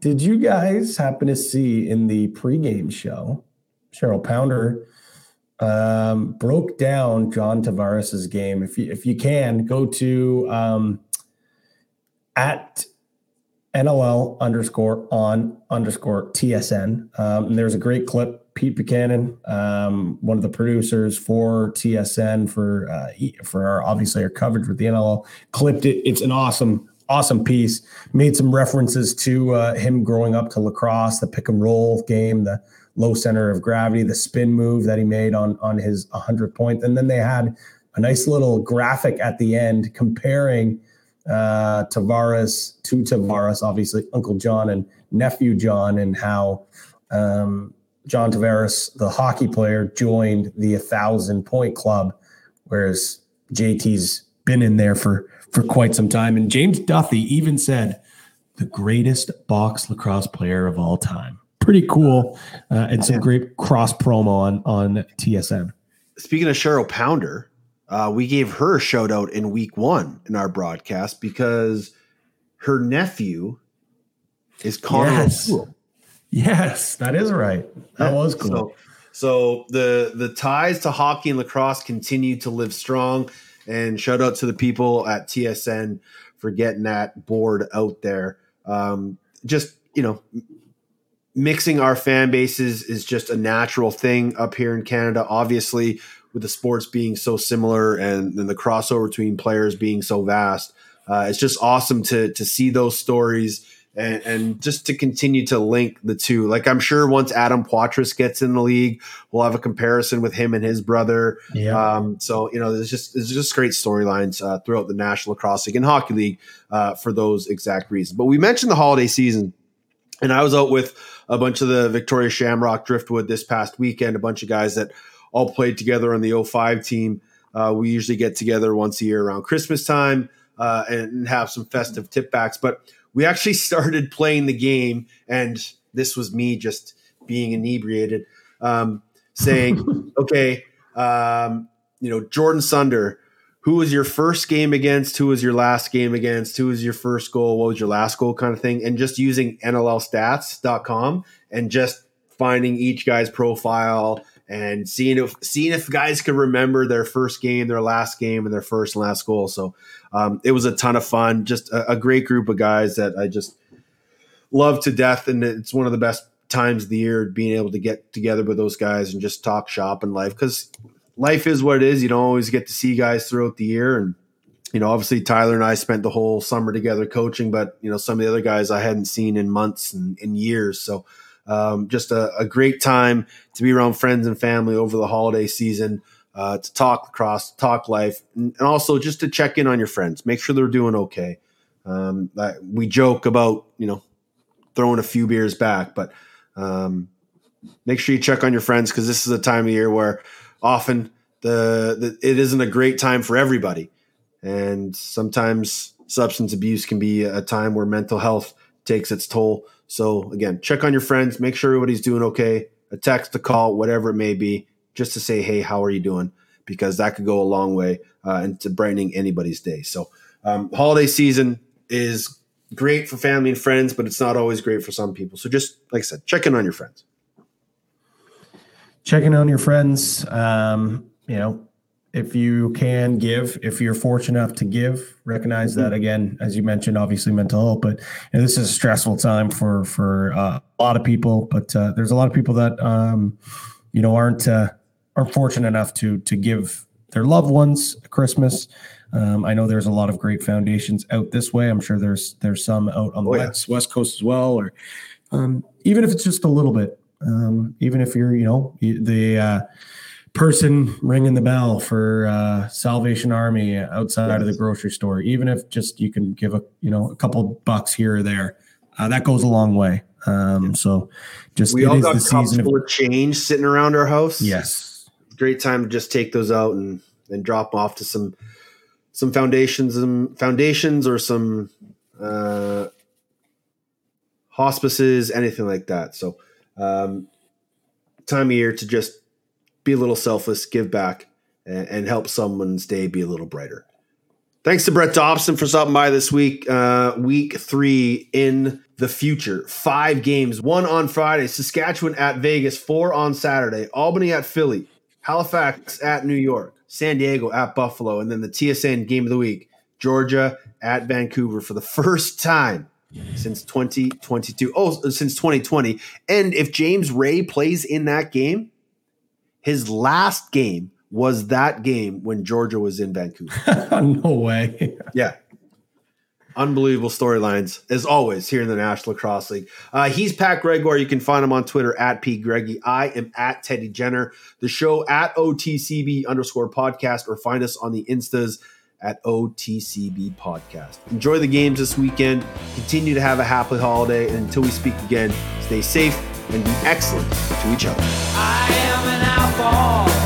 Did you guys happen to see in the pregame show, Cheryl Pounder um, broke down John Tavares's game? If you if you can go to um, at NLL underscore on underscore TSN. Um, and there's a great clip. Pete Buchanan, um, one of the producers for TSN for uh, for our obviously our coverage with the NLL, clipped it. It's an awesome awesome piece. Made some references to uh, him growing up to lacrosse, the pick and roll game, the low center of gravity, the spin move that he made on on his 100 point, and then they had a nice little graphic at the end comparing uh, Tavares to Tavares, obviously Uncle John and nephew John, and how um, John Tavares, the hockey player, joined the a 1,000 point club, whereas JT's been in there for, for quite some time. And James Duffy even said, the greatest box lacrosse player of all time. Pretty cool. Uh, and some great cross promo on, on TSN. Speaking of Cheryl Pounder, uh, we gave her a shout out in week one in our broadcast because her nephew is Connor Yes. O'Toole. Yes, that is right. That was cool. So, so the the ties to hockey and lacrosse continue to live strong. And shout out to the people at TSN for getting that board out there. Um, just you know, mixing our fan bases is just a natural thing up here in Canada. Obviously, with the sports being so similar and, and the crossover between players being so vast, uh, it's just awesome to to see those stories and, and just to continue to link the two. Like I'm sure once Adam Poitras gets in the league, we'll have a comparison with him and his brother. Yeah. Um, so you know, there's just there's just great storylines uh, throughout the National Lacrosse League and Hockey League uh, for those exact reasons. But we mentioned the holiday season, and I was out with a bunch of the Victoria Shamrock Driftwood this past weekend. A bunch of guys that all played together on the 05 team. Uh, we usually get together once a year around Christmas time uh, and have some festive tip backs. But we actually started playing the game, and this was me just being inebriated, um, saying, okay, um, you know, Jordan Sunder, who was your first game against? Who was your last game against? Who was your first goal? What was your last goal kind of thing? And just using NLLstats.com and just finding each guy's profile and seeing if seeing if guys could remember their first game, their last game, and their first and last goal. So um, it was a ton of fun. Just a, a, great group of guys that I just love to death, and it's one of the best times of the year being able to get together with those guys and just talk shop and life because life is what it is. You don't always get to see guys throughout the year, and you know, obviously Tyler and I spent the whole summer together coaching, but you know, some of the other guys I hadn't seen in months and in years, so. Um, just a, a, great time to be around friends and family over the holiday season, uh, to talk lacrosse, talk life, and, also just to check in on your friends, make sure they're doing okay. Um, we joke about you know throwing a few beers back, but um, make sure you check on your friends because this is a time of year where often the, the it isn't a great time for everybody, and sometimes substance abuse can be a time where mental health takes its toll. So again, check on your friends, make sure everybody's doing okay. A text, a call, whatever it may be, just to say, "Hey, how are you doing?" Because that could go a long way uh, into brightening anybody's day. So, um, holiday season is great for family and friends, but it's not always great for some people. So, just like I said, check in on your friends. Checking on your friends. Um, you know, if you can give, if you're fortunate enough to give, recognize that mm-hmm. again, as you mentioned, obviously mental health, but this is a stressful time for for uh, a lot of people. But uh, there's a lot of people that um, you know aren't uh, aren't fortunate enough to to give their loved ones Christmas. Um, I know there's a lot of great foundations out this way. I'm sure there's there's some out on the oh, west west coast as well, or um, even if it's just a little bit. Um, even if you're, you know, the uh, person ringing the bell for uh, Salvation Army outside yes. of the grocery store, even if just you can give a you know a couple bucks here or there, uh, that goes a long way. Um, so just we all got the season full of, of change sitting around our house. Yes, great time to just take those out and and drop off to some some foundations and foundations or some uh, hospices, anything like that. So um, time of year to just be a little selfless, give back, and, and help someone's day be a little brighter. Thanks to Brett Dobson for stopping by this week. Uh, week three in the future. Five games. One on Friday. Saskatchewan at Vegas. Four on Saturday. Albany at Philly. Halifax at New York. San Diego at Buffalo. And then the TSN game of the week. Georgia at Vancouver for the first time since 2022. Oh, since 2020. And if James Ray plays in that game, his last game was that game when Georgia was in Vancouver. no way. yeah. Unbelievable storylines, as always, here in the National Lacrosse League. Uh, he's Pat Gregoire. You can find him on Twitter at P. Greggy. I am at Teddy Jenner. The show at OTCB underscore podcast, or find us on the Instas at OTCB podcast. Enjoy the games this weekend. Continue to have a happy holiday. And until we speak again, stay safe and be excellent to each other fall.